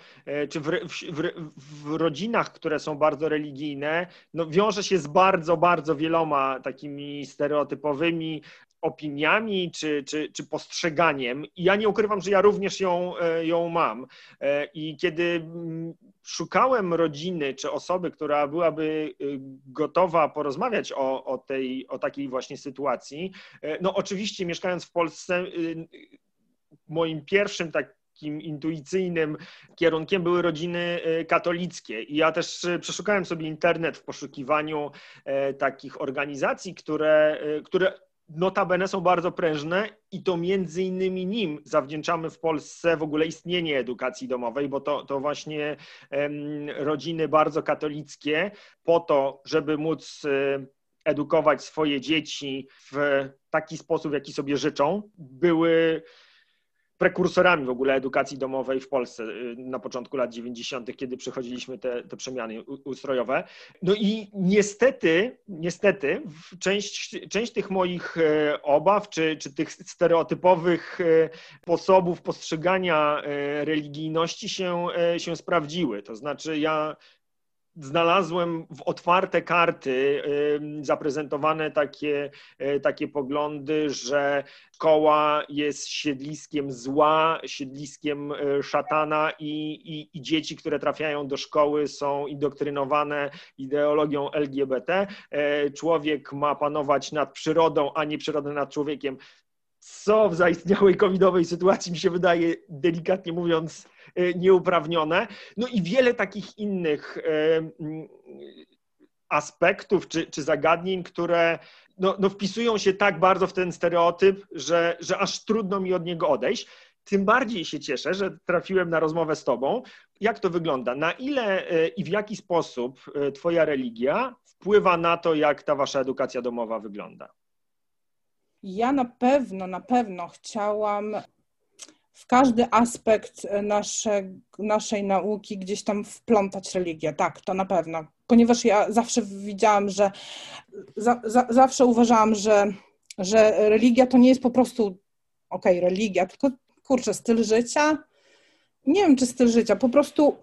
czy w, w, w, rodzinach, które są bardzo religijne, no, wiąże się z bardzo, bardzo wieloma takimi stereotypowymi opiniami czy, czy, czy postrzeganiem. I ja nie ukrywam, że ja również ją, e, ją mam. E, I kiedy mm, szukałem rodziny czy osoby, która byłaby y, gotowa porozmawiać o, o, tej, o takiej właśnie sytuacji, e, no oczywiście mieszkając w Polsce, y, moim pierwszym takim intuicyjnym kierunkiem były rodziny katolickie. I ja też przeszukałem sobie internet w poszukiwaniu takich organizacji, które, które notabene są bardzo prężne i to między innymi nim zawdzięczamy w Polsce w ogóle istnienie edukacji domowej, bo to, to właśnie rodziny bardzo katolickie po to, żeby móc um, edukować swoje dzieci w taki sposób, jaki sobie życzą, były prekursorami w ogóle edukacji domowej w Polsce y, na początku lat 90., kiedy przechodziliśmy te, te przemiany ustrojowe. No i niestety, niestety, część, część tych moich e, obaw, czy, czy tych stereotypowych e, sposobów postrzegania e, religijności się, się sprawdziły. To znaczy, ja znalazłem w otwarte karty zaprezentowane takie, e, takie poglądy, że szkoła jest siedliskiem zła, siedliskiem e, szatana i, i, i dzieci, które trafiają do szkoły są indoktrynowane ideologią LGBT. E, człowiek ma panować nad przyrodą, a nie przyrodę nad człowiekiem co w zaistniałej covidowej sytuacji mi się wydaje, delikatnie mówiąc, e, nieuprawnione. No i wiele takich innych e, mm, aspektów czy, czy zagadnień, które no, no wpisują się tak bardzo w ten stereotyp, że, że aż trudno mi od niego odejść. Tym bardziej się cieszę, że trafiłem na rozmowę z Tobą. Jak to wygląda? Na ile e, i w jaki sposób Twoja religia wpływa na to, jak ta Wasza edukacja domowa wygląda? Ja na pewno, na pewno chciałam w każdy aspekt nasze, naszej nauki gdzieś tam wplątać religię. Tak, to na pewno. Ponieważ ja zawsze widziałam, że za, za, zawsze uważałam, że, że religia to nie jest po prostu okej, okay, religia, tylko kurczę, styl życia. Nie wiem, czy styl życia, po prostu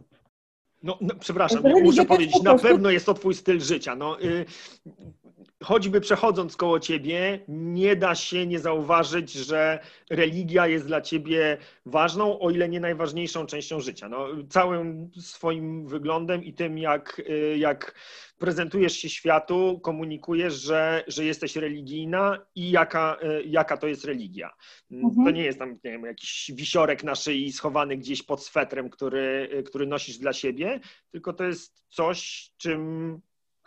no, no, przepraszam, muszę powiedzieć, na pewno jest to twój styl życia. No, y, choćby przechodząc koło ciebie, nie da się nie zauważyć, że religia jest dla ciebie ważną, o ile nie najważniejszą częścią życia. No, całym swoim wyglądem i tym, jak, jak prezentujesz się światu, komunikujesz, że, że jesteś religijna i jaka, jaka to jest religia. Mhm. To nie jest tam nie wiem, jakiś wisiorek na szyi schowany gdzieś pod swetrem, który, który nosisz dla siebie, tylko to jest coś, czym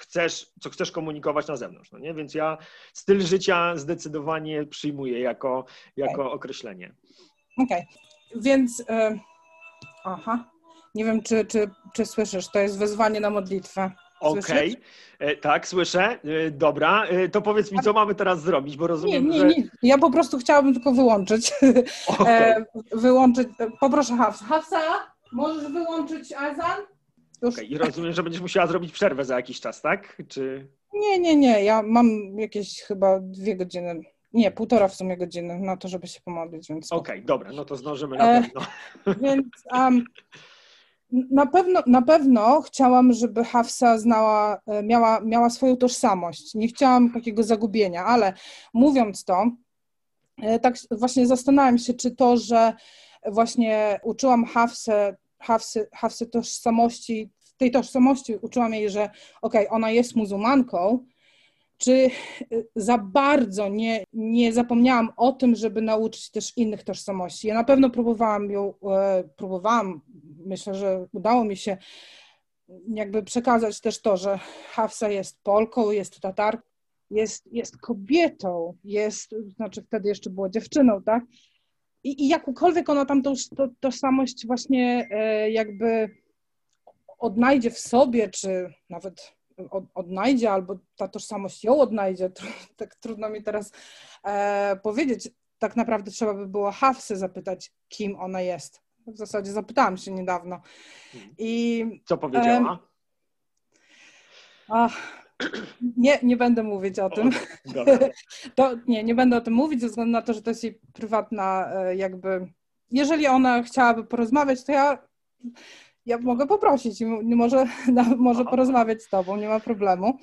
chcesz, co chcesz komunikować na zewnątrz. No nie? Więc ja styl życia zdecydowanie przyjmuję jako, jako okay. określenie. Okej, okay. więc y aha, nie wiem, czy, czy, czy słyszysz, to jest wezwanie na modlitwę. Okej, okay. E, tak, słyszę. E, dobra, e, to powiedz mi, co mamy teraz zrobić, bo rozumiem, nie, nie, nie. Ja po prostu chciałabym tylko wyłączyć. Okay. wyłączyć. Poproszę Hafsa. Hafsa, możesz wyłączyć Azan? Okay. I rozumiem, że będziesz musiała zrobić przerwę za jakiś czas, tak? Czy... Nie, nie, nie. Ja mam jakieś chyba dwie godziny nie, półtora w sumie godziny na to, żeby się pomodlić, więc... Okej, okay, dobra, no to zdążymy na pewno. E, więc um, na, pewno, na pewno chciałam, żeby Hafsa znała, e, miała, miała swoją tożsamość. Nie chciałam takiego zagubienia, ale mówiąc to, e, tak właśnie zastanawiam się, czy to, że właśnie uczyłam Hafsę, Hafsy, tożsamości, tej tożsamości uczyłam jej, że okej, okay, ona jest muzułmanką, czy y, za bardzo nie, nie zapomniałam o tym, żeby nauczyć też innych tożsamości. Ja na pewno próbowałam ją, e, próbowałam, myślę, że udało mi się jakby przekazać też to, że Hafsa jest Polką, jest Tatarką, jest, jest kobietą, jest, znaczy wtedy jeszcze była dziewczyną, tak? I, i jakąkolwiek ona tam tą to, tożsamość właśnie e, jakby odnajdzie w sobie, czy nawet od, odnajdzie, albo ta tożsamość ją odnajdzie. Tak trudno mi teraz e, powiedzieć. Tak naprawdę trzeba by było Hafsy zapytać, kim ona jest. W zasadzie zapytałam się niedawno. I, Co powiedziała? E, ach, nie, nie będę mówić o tym. O, to, nie, nie będę o tym mówić ze względu na to, że to jest jej prywatna e, jakby... Jeżeli ona chciałaby porozmawiać, to ja ja mogę poprosić i może, może porozmawiać z Tobą, nie ma problemu.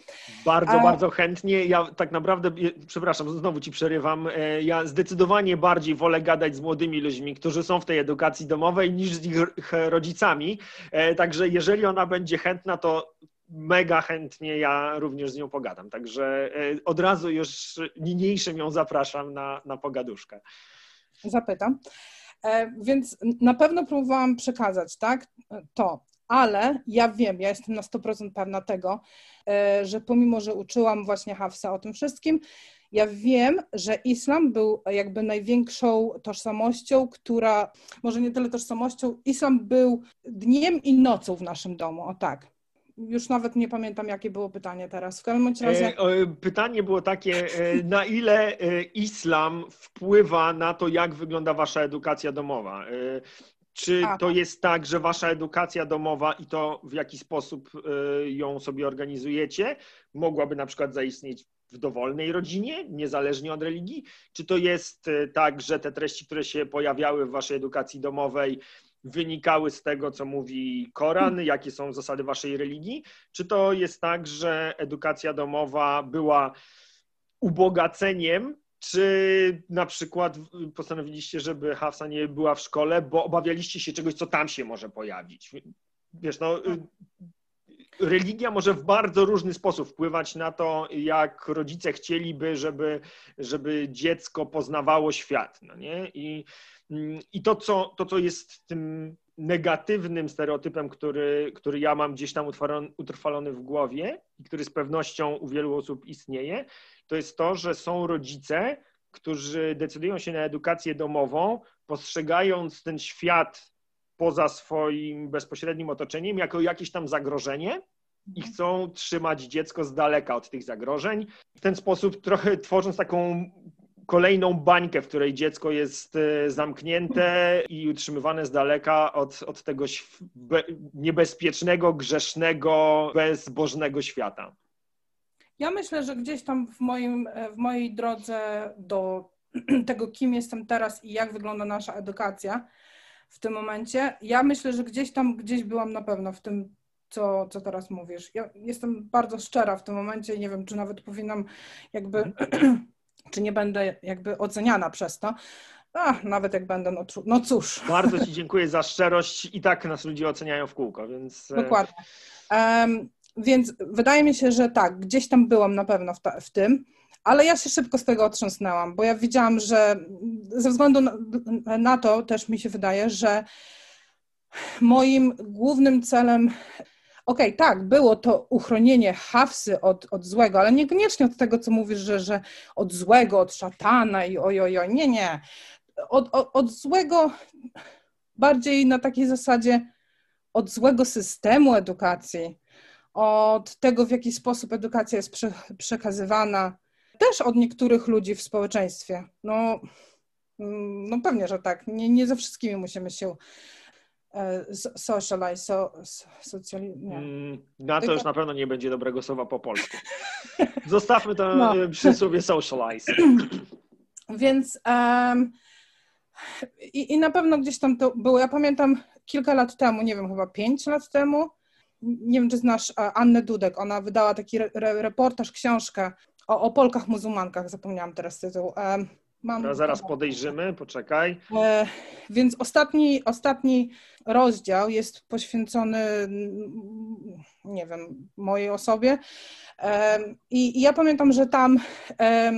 Bardzo, A... bardzo chętnie. Ja tak naprawdę, przepraszam, znowu Ci przerywam, e, ja zdecydowanie bardziej wolę gadać z młodymi ludźmi, którzy są w tej edukacji domowej, niż z ich rodzicami. E, także jeżeli ona będzie chętna, to mega chętnie ja również z nią pogadam. Także e, od razu już niniejszym ją zapraszam na, na pogaduszkę. Zapytam. E, więc na pewno próbowałam przekazać, tak, to, ale ja wiem, ja jestem na 100% pewna tego, e, że pomimo, że uczyłam właśnie Hafsa o tym wszystkim, ja wiem, że islam był jakby największą tożsamością, która, może nie tyle tożsamością, islam był dniem i nocą w naszym domu, o tak już nawet nie pamiętam, jakie było pytanie teraz. W każdym razie. E, pytanie było takie, e, na ile e, islam wpływa na to, jak wygląda wasza edukacja domowa? Czy to tak. jest tak, że wasza edukacja domowa i to w jaki sposób ją sobie organizujecie, mogłaby na przykład zaistnieć w dowolnej rodzinie, niezależnie od religii? Czy to jest tak, że te treści, które się pojawiały w waszej edukacji domowej, wynikały z tego, co mówi Koran, jakie są zasady waszej religii? Czy to jest tak, że edukacja domowa była ubogaceniem, czy na przykład postanowiliście, żeby Hafsa nie była w szkole, bo obawialiście się czegoś, co tam się może pojawić? Wiesz, no, religia może w bardzo różny sposób wpływać na to, jak rodzice chcieliby, żeby, żeby dziecko poznawało świat. No nie? I i to co, to, co jest tym negatywnym stereotypem, który, który ja mam gdzieś tam utrwalony w głowie i który z pewnością u wielu osób istnieje, to jest to, że są rodzice, którzy decydują się na edukację domową, postrzegając ten świat poza swoim bezpośrednim otoczeniem jako jakieś tam zagrożenie i chcą trzymać dziecko z daleka od tych zagrożeń. W ten sposób trochę tworząc taką kolejną bańkę, w której dziecko jest e, zamknięte i utrzymywane z daleka od, od tego niebezpiecznego, grzesznego, bezbożnego świata. Ja myślę, że gdzieś tam w, moim, e, w mojej drodze do tego, kim jestem teraz i jak wygląda nasza edukacja w tym momencie, ja myślę, że gdzieś tam, gdzieś byłam na pewno w tym, co, co teraz mówisz. Ja jestem bardzo szczera w tym momencie i nie wiem, czy nawet powinnam jakby czy nie będę jakby oceniana przez to. Ach, nawet jak będę, no, no cóż. Bardzo Ci dziękuję za szczerość i tak nas ludzie oceniają w kółko, więc... E, Dokładnie. Um, więc wydaje mi się, że tak, gdzieś tam byłam na pewno w, ta, w, tym, ale ja się szybko z tego otrząsnęłam, bo ja widziałam, że ze względu na, na to też mi się wydaje, że moim głównym celem Okej, okay, tak, było to uchronienie Hafsy od, od złego, ale niekoniecznie od tego, co mówisz, że, że od złego, od szatana i ojojoj, nie, nie. Od, od, od złego, bardziej na takiej zasadzie od złego systemu edukacji, od tego, w jaki sposób edukacja jest prze, przekazywana, też od niektórych ludzi w społeczeństwie. No, mm, no pewnie, że tak. Nie, nie ze wszystkimi musimy się socialize, so, socjali. Mm, na to Tylko... już na pewno nie będzie dobrego słowa po polsku. Zostawmy to no. przy słowie socialize. Więc um, i, i na pewno gdzieś tam to było. Ja pamiętam kilka lat temu, nie wiem, chyba pięć lat temu, nie wiem, czy znasz Annę Dudek, ona wydała taki re, reportaż, książkę o, o Polkach muzułmankach, zapomniałam teraz tytuł. Mam... zaraz podejrzymy, poczekaj. E, więc ostatni, ostatni rozdział jest poświęcony, nie wiem, mojej osobie. E, i, I ja pamiętam, że tam e,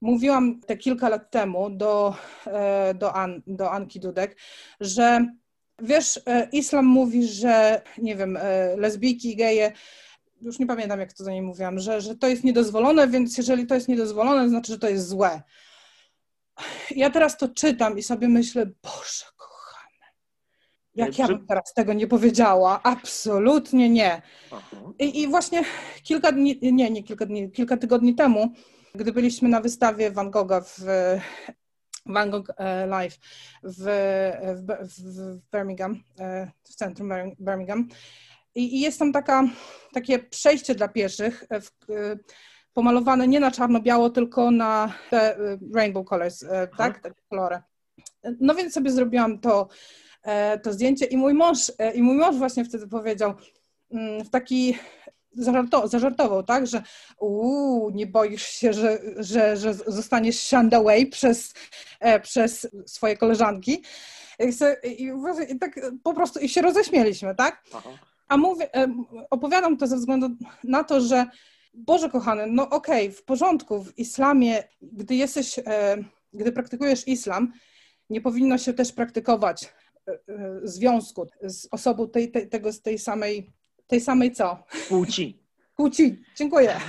mówiłam te kilka lat temu do, e, do, An, do Anki Dudek, że wiesz, e, islam mówi, że nie wiem, e, lesbijki, geje już nie pamiętam, jak to do niej mówiłam, że, że to jest niedozwolone, więc jeżeli to jest niedozwolone, to znaczy, że to jest złe. Ja teraz to czytam i sobie myślę, Boże kochane, jak ja bym teraz tego nie powiedziała? Absolutnie nie. I, I, właśnie kilka dni, nie, nie kilka dni, kilka tygodni temu, gdy byliśmy na wystawie Van Gogha w Van Gogh e, Live w, w, w Birmingham, e, w centrum Birmingham, i, jest tam taka, takie przejście dla pieszych, e, w, e, pomalowane nie na czarno-biało, tylko na te e, rainbow colors, tak? Te kolory. No więc sobie zrobiłam to, to zdjęcie i mój mąż, i mój mąż właśnie wtedy powiedział mm, w taki zażartował, zażartował tak, że uuu, nie boisz się, że, że, że zostaniesz shunned away przez, przez swoje koleżanki. I, i, i, tak po prostu i się roześmieliśmy, tak? Aha. A mówię, e, opowiadam to ze względu na to, że Boże kochany, no okej, okay, w porządku, w islamie, gdy jesteś, e, gdy praktykujesz islam, nie powinno się też praktykować e, związku z osobą tej, tej, tego, z tej samej, tej samej co? Płci. Płci, dziękuję.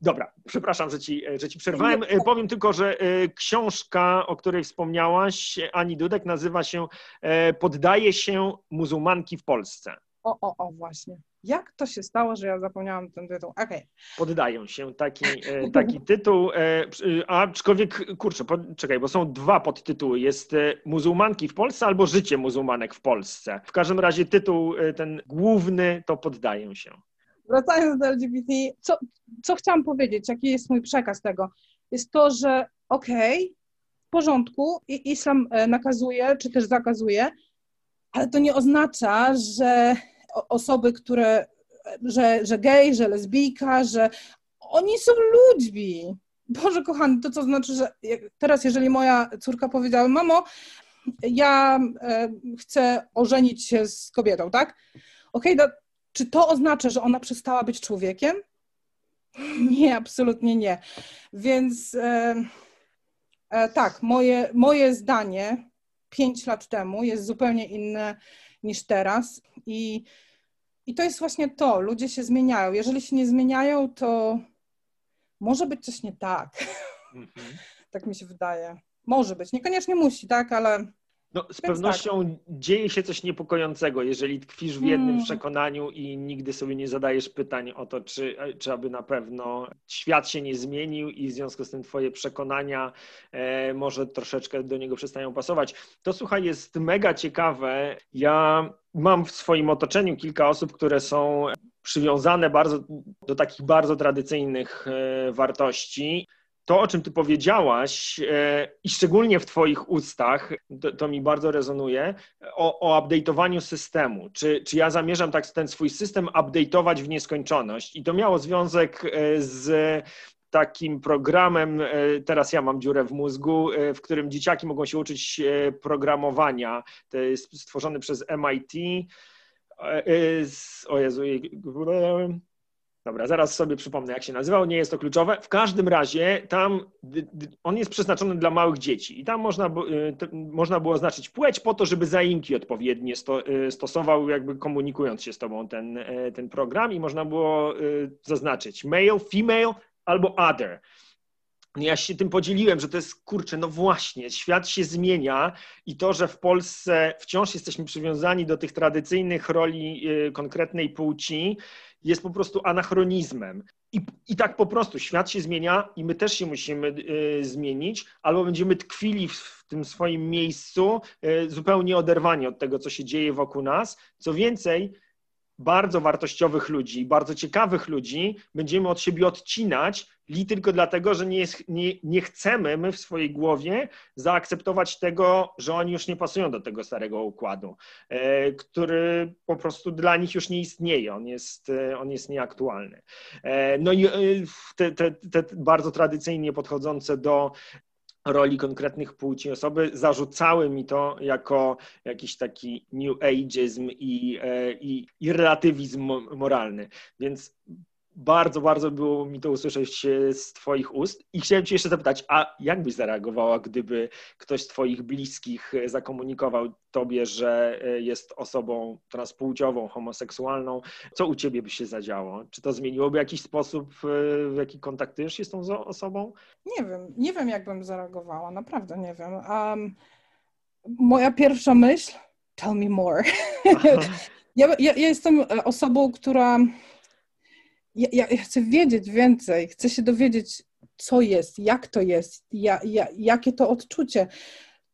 Dobra, przepraszam, że ci, że ci przerwałem. Powiem tylko, że książka, o której wspomniałaś, Ani Dudek, nazywa się Poddaje się muzułmanki w Polsce. O, o, o, właśnie. Jak to się stało, że ja zapomniałam ten tytuł? Okay. Poddają się taki, e, taki tytuł, e, aczkolwiek, kurczę, czekaj, bo są dwa podtytuły. Jest e, Muzułmanki w Polsce albo Życie muzułmanek w Polsce. W każdym razie tytuł ten główny to Poddają się. Wracając do LGBT, co, co chciałam powiedzieć, jaki jest mój przekaz tego? Jest to, że okej, okay, w porządku, i islam nakazuje, czy też zakazuje, ale to nie oznacza, że osoby, które, że, że gej, że lesbijka, że oni są ludźmi. Boże kochany, to co znaczy, że teraz jeżeli moja córka powiedziała, mamo, ja e, chcę ożenić się z kobietą, tak? Okej, okay, czy to oznacza, że ona przestała być człowiekiem? Nie, absolutnie nie. Więc e, e, tak, moje, moje zdanie pięć lat temu jest zupełnie inne niż teraz. I, I to jest właśnie to, ludzie się zmieniają. Jeżeli się nie zmieniają, to może być coś nie tak. Mhm. tak mi się wydaje. Może być, niekoniecznie musi, tak, ale no, z pewnością tak. dzieje się coś niepokojącego, jeżeli tkwisz w jednym hmm. przekonaniu i nigdy sobie nie zadajesz pytań o to, czy, czy aby na pewno świat się nie zmienił i w związku z tym twoje przekonania e, może troszeczkę do niego przestają pasować. To słuchaj, jest mega ciekawe. Ja mam w swoim otoczeniu kilka osób, które są przywiązane bardzo do takich bardzo tradycyjnych e, wartości to, o czym ty powiedziałaś e, i szczególnie w twoich ustach, to, to mi bardzo rezonuje, o, o update'owaniu systemu. Czy, czy ja zamierzam tak ten swój system update'ować w nieskończoność? I to miało związek e, z takim programem, e, teraz ja mam dziurę w mózgu, w którym dzieciaki mogą się uczyć programowania. To jest stworzony przez MIT. O Jezu, Dobra, zaraz sobie przypomnę, jak się nazywał, nie jest to kluczowe. W każdym razie tam on jest przeznaczony dla małych dzieci i tam można, y, można było oznaczyć płeć po to, żeby zaimki odpowiednie y, stosował, jakby komunikując się z tobą ten, y, ten program i można było zaznaczyć male, female albo other. ja się tym podzieliłem, że to jest kurczę, no właśnie, świat się zmienia i to, że w Polsce wciąż jesteśmy przywiązani do tych tradycyjnych roli konkretnej płci, jest po prostu anachronizmem. I, I tak po prostu świat się zmienia i my też się musimy y, zmienić, albo będziemy tkwili w, w tym swoim miejscu, y, zupełnie oderwani od tego, co się dzieje wokół nas. Co więcej, bardzo wartościowych ludzi, bardzo ciekawych ludzi będziemy od siebie odcinać, li tylko dlatego, że nie, jest, nie, nie chcemy my w swojej głowie zaakceptować tego, że oni już nie pasują do tego starego układu, e, który po prostu dla nich już nie istnieje, on jest, e, on jest nieaktualny. E, no i te, te, te bardzo tradycyjnie podchodzące do roli konkretnych płci osoby, zarzucały mi to jako jakiś taki new ageism i, e, i, i relatywizm moralny. Więc bardzo, bardzo było mi to usłyszeć z Twoich ust. I chciałem Cię jeszcze zapytać, a jak byś zareagowała, gdyby ktoś z Twoich bliskich zakomunikował Tobie, że jest osobą transpłciową, homoseksualną? Co u Ciebie by się zadziało? Czy to zmieniłoby jakiś sposób, w jaki kontaktujesz się z tą osobą? Nie wiem, nie wiem, jak bym zareagowała, naprawdę nie wiem. Um, moja pierwsza myśl, tell me more. ja, ja, ja jestem osobą, która ja, ja, chcę wiedzieć więcej, chcę się dowiedzieć, co jest, jak to jest, ja, ja, jakie to odczucie,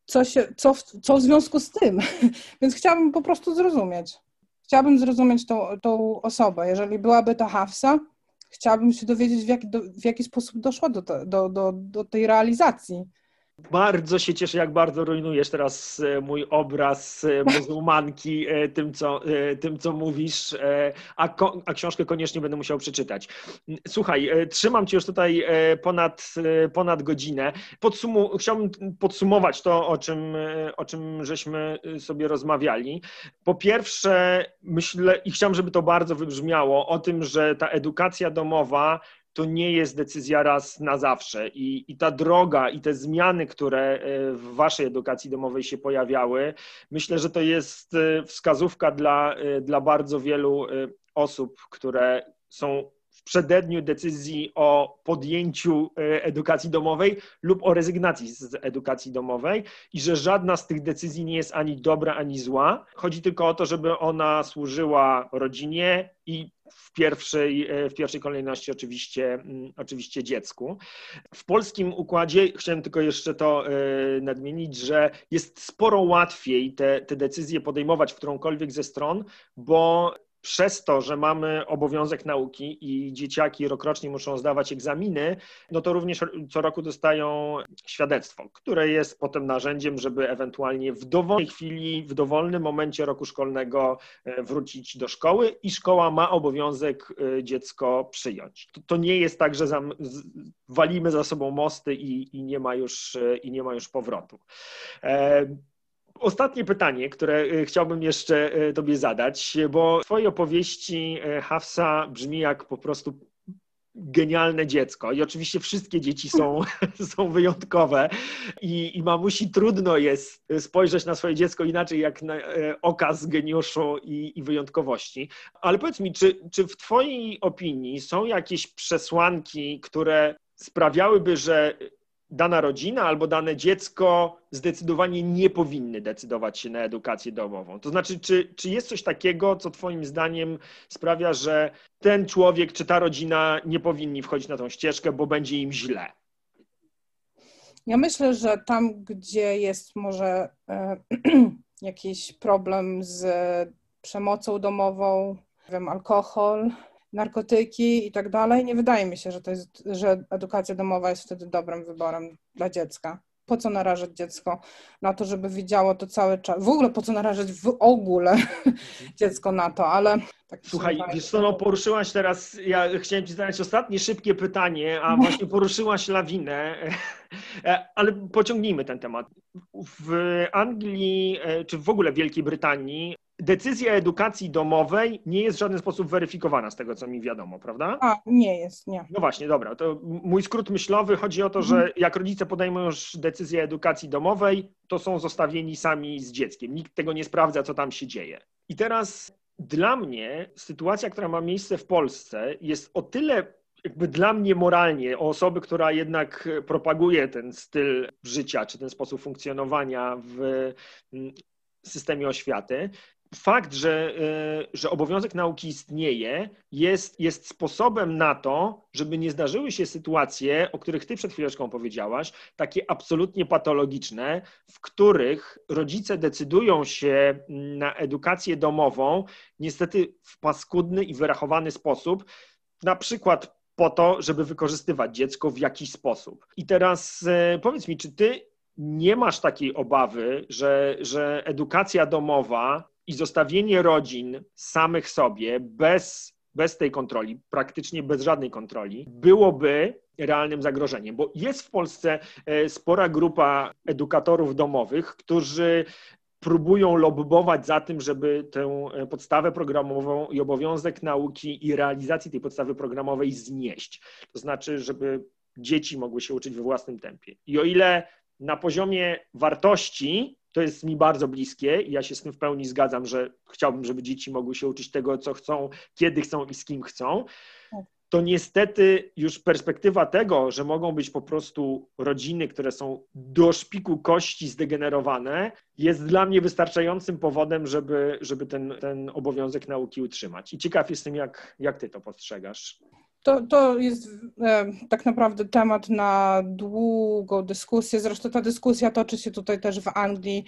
co, się, co, w, co w związku z tym. Więc chciałabym po prostu zrozumieć. Chciałabym zrozumieć tą, tą osobę. Jeżeli byłaby to Hafsa, chciałabym się dowiedzieć, w jaki, do, w jaki sposób doszła do, do, do, do tej realizacji. Bardzo się cieszę, jak bardzo rujnujesz teraz e, mój obraz e, muzułmanki e, tym, co, tym, co mówisz, a, a książkę koniecznie będę musiał przeczytać. Słuchaj, trzymam cię już tutaj ponad, ponad godzinę. Podsumu chciałbym podsumować to, o czym, o czym żeśmy sobie rozmawiali. Po pierwsze, myślę i chciałbym, żeby to bardzo wybrzmiało, o tym, że ta edukacja domowa to nie jest decyzja raz na zawsze. I, I ta droga i te zmiany, które e, w Waszej edukacji domowej się pojawiały, myślę, że to jest e, wskazówka dla, e, dla bardzo wielu osób, które są przededniu decyzji o podjęciu edukacji domowej lub o rezygnacji z edukacji domowej i że żadna z tych decyzji nie jest ani dobra, ani zła. Chodzi tylko o to, żeby ona służyła rodzinie i w pierwszej, e, w pierwszej kolejności oczywiście, mm, oczywiście dziecku. W polskim układzie chciałem tylko jeszcze to e, nadmienić, że jest sporo łatwiej te, te decyzje podejmować w którąkolwiek ze stron, bo przez to, że mamy obowiązek nauki i dzieciaki rokrocznie muszą zdawać egzaminy, no to również co roku dostają świadectwo, które jest potem narzędziem, żeby ewentualnie w dowolnej chwili, w dowolnym momencie roku szkolnego e, wrócić do szkoły i szkoła ma obowiązek e, dziecko przyjąć. To, to nie jest tak, że za, walimy za sobą mosty i, i, nie, ma już, e, i nie ma już powrotu. Ostatnie pytanie, które e, chciałbym jeszcze e, Tobie zadać, bo w Twojej opowieści e, Hafsa brzmi jak po prostu genialne dziecko. I oczywiście wszystkie dzieci są, są wyjątkowe I, i mamusi trudno jest spojrzeć na swoje dziecko inaczej jak na okaz geniuszu i, i wyjątkowości. Ale powiedz mi, czy, czy w Twojej opinii są jakieś przesłanki, które sprawiałyby, że dana rodzina albo dane dziecko zdecydowanie nie powinny decydować się na edukację domową. To znaczy, czy, czy jest coś takiego, co Twoim zdaniem sprawia, że ten człowiek czy ta rodzina nie powinni wchodzić na tą ścieżkę, bo będzie im źle? Ja myślę, że tam, gdzie jest może e, jakiś problem z przemocą domową, wiem, alkohol, narkotyki i tak dalej, nie wydaje mi się, że to jest, że edukacja domowa jest wtedy dobrym wyborem dla dziecka. Po co narażać dziecko na to, żeby widziało to cały czas? W ogóle po co narażać w ogóle dziecko na to, ale tak Słuchaj, wiesz co, no poruszyłaś teraz, ja chciałem Ci zadać ostatnie szybkie pytanie, a właśnie poruszyłaś lawinę, e, ale pociągnijmy ten temat. W Anglii, e, czy w ogóle w Wielkiej Brytanii decyzja edukacji domowej nie jest w żaden sposób weryfikowana z tego, co mi wiadomo, prawda? A, nie jest, nie. No właśnie, dobra. To mój skrót myślowy chodzi o to, że mhm. jak rodzice podejmują już decyzję edukacji domowej, to są zostawieni sami z dzieckiem. Nikt tego nie sprawdza, co tam się dzieje. I teraz dla mnie sytuacja, która ma miejsce w Polsce, jest o tyle jakby dla mnie moralnie, o osoby, która jednak propaguje ten styl życia, czy ten sposób funkcjonowania w mm, systemie oświaty, fakt, że, e, że obowiązek nauki istnieje, jest, jest sposobem na to, żeby nie zdarzyły się sytuacje, o których ty przed chwileczką powiedziałaś, takie absolutnie patologiczne, w których rodzice decydują się na edukację domową, niestety w paskudny i wyrachowany sposób, na przykład po to, żeby wykorzystywać dziecko w jakiś sposób. I teraz e, powiedz mi, czy ty nie masz takiej obawy, że, że edukacja domowa i zostawienie rodzin samych sobie bez, bez tej kontroli, praktycznie bez żadnej kontroli, byłoby realnym zagrożeniem, bo jest w Polsce e, spora grupa edukatorów domowych, którzy próbują lobbować za tym, żeby tę e, podstawę programową i obowiązek nauki i realizacji tej podstawy programowej znieść. To znaczy, żeby dzieci mogły się uczyć we własnym tempie. I o ile na poziomie wartości to jest mi bardzo bliskie i ja się z tym w pełni zgadzam, że chciałbym, żeby dzieci mogły się uczyć tego, co chcą, kiedy chcą i z kim chcą. To niestety już perspektywa tego, że mogą być po prostu rodziny, które są do szpiku kości zdegenerowane, jest dla mnie wystarczającym powodem, żeby, żeby ten, ten obowiązek nauki utrzymać. I ciekaw jestem, jak, jak ty to postrzegasz. To, to jest e, tak naprawdę temat na długą dyskusję. Zresztą ta dyskusja toczy się tutaj też w Anglii.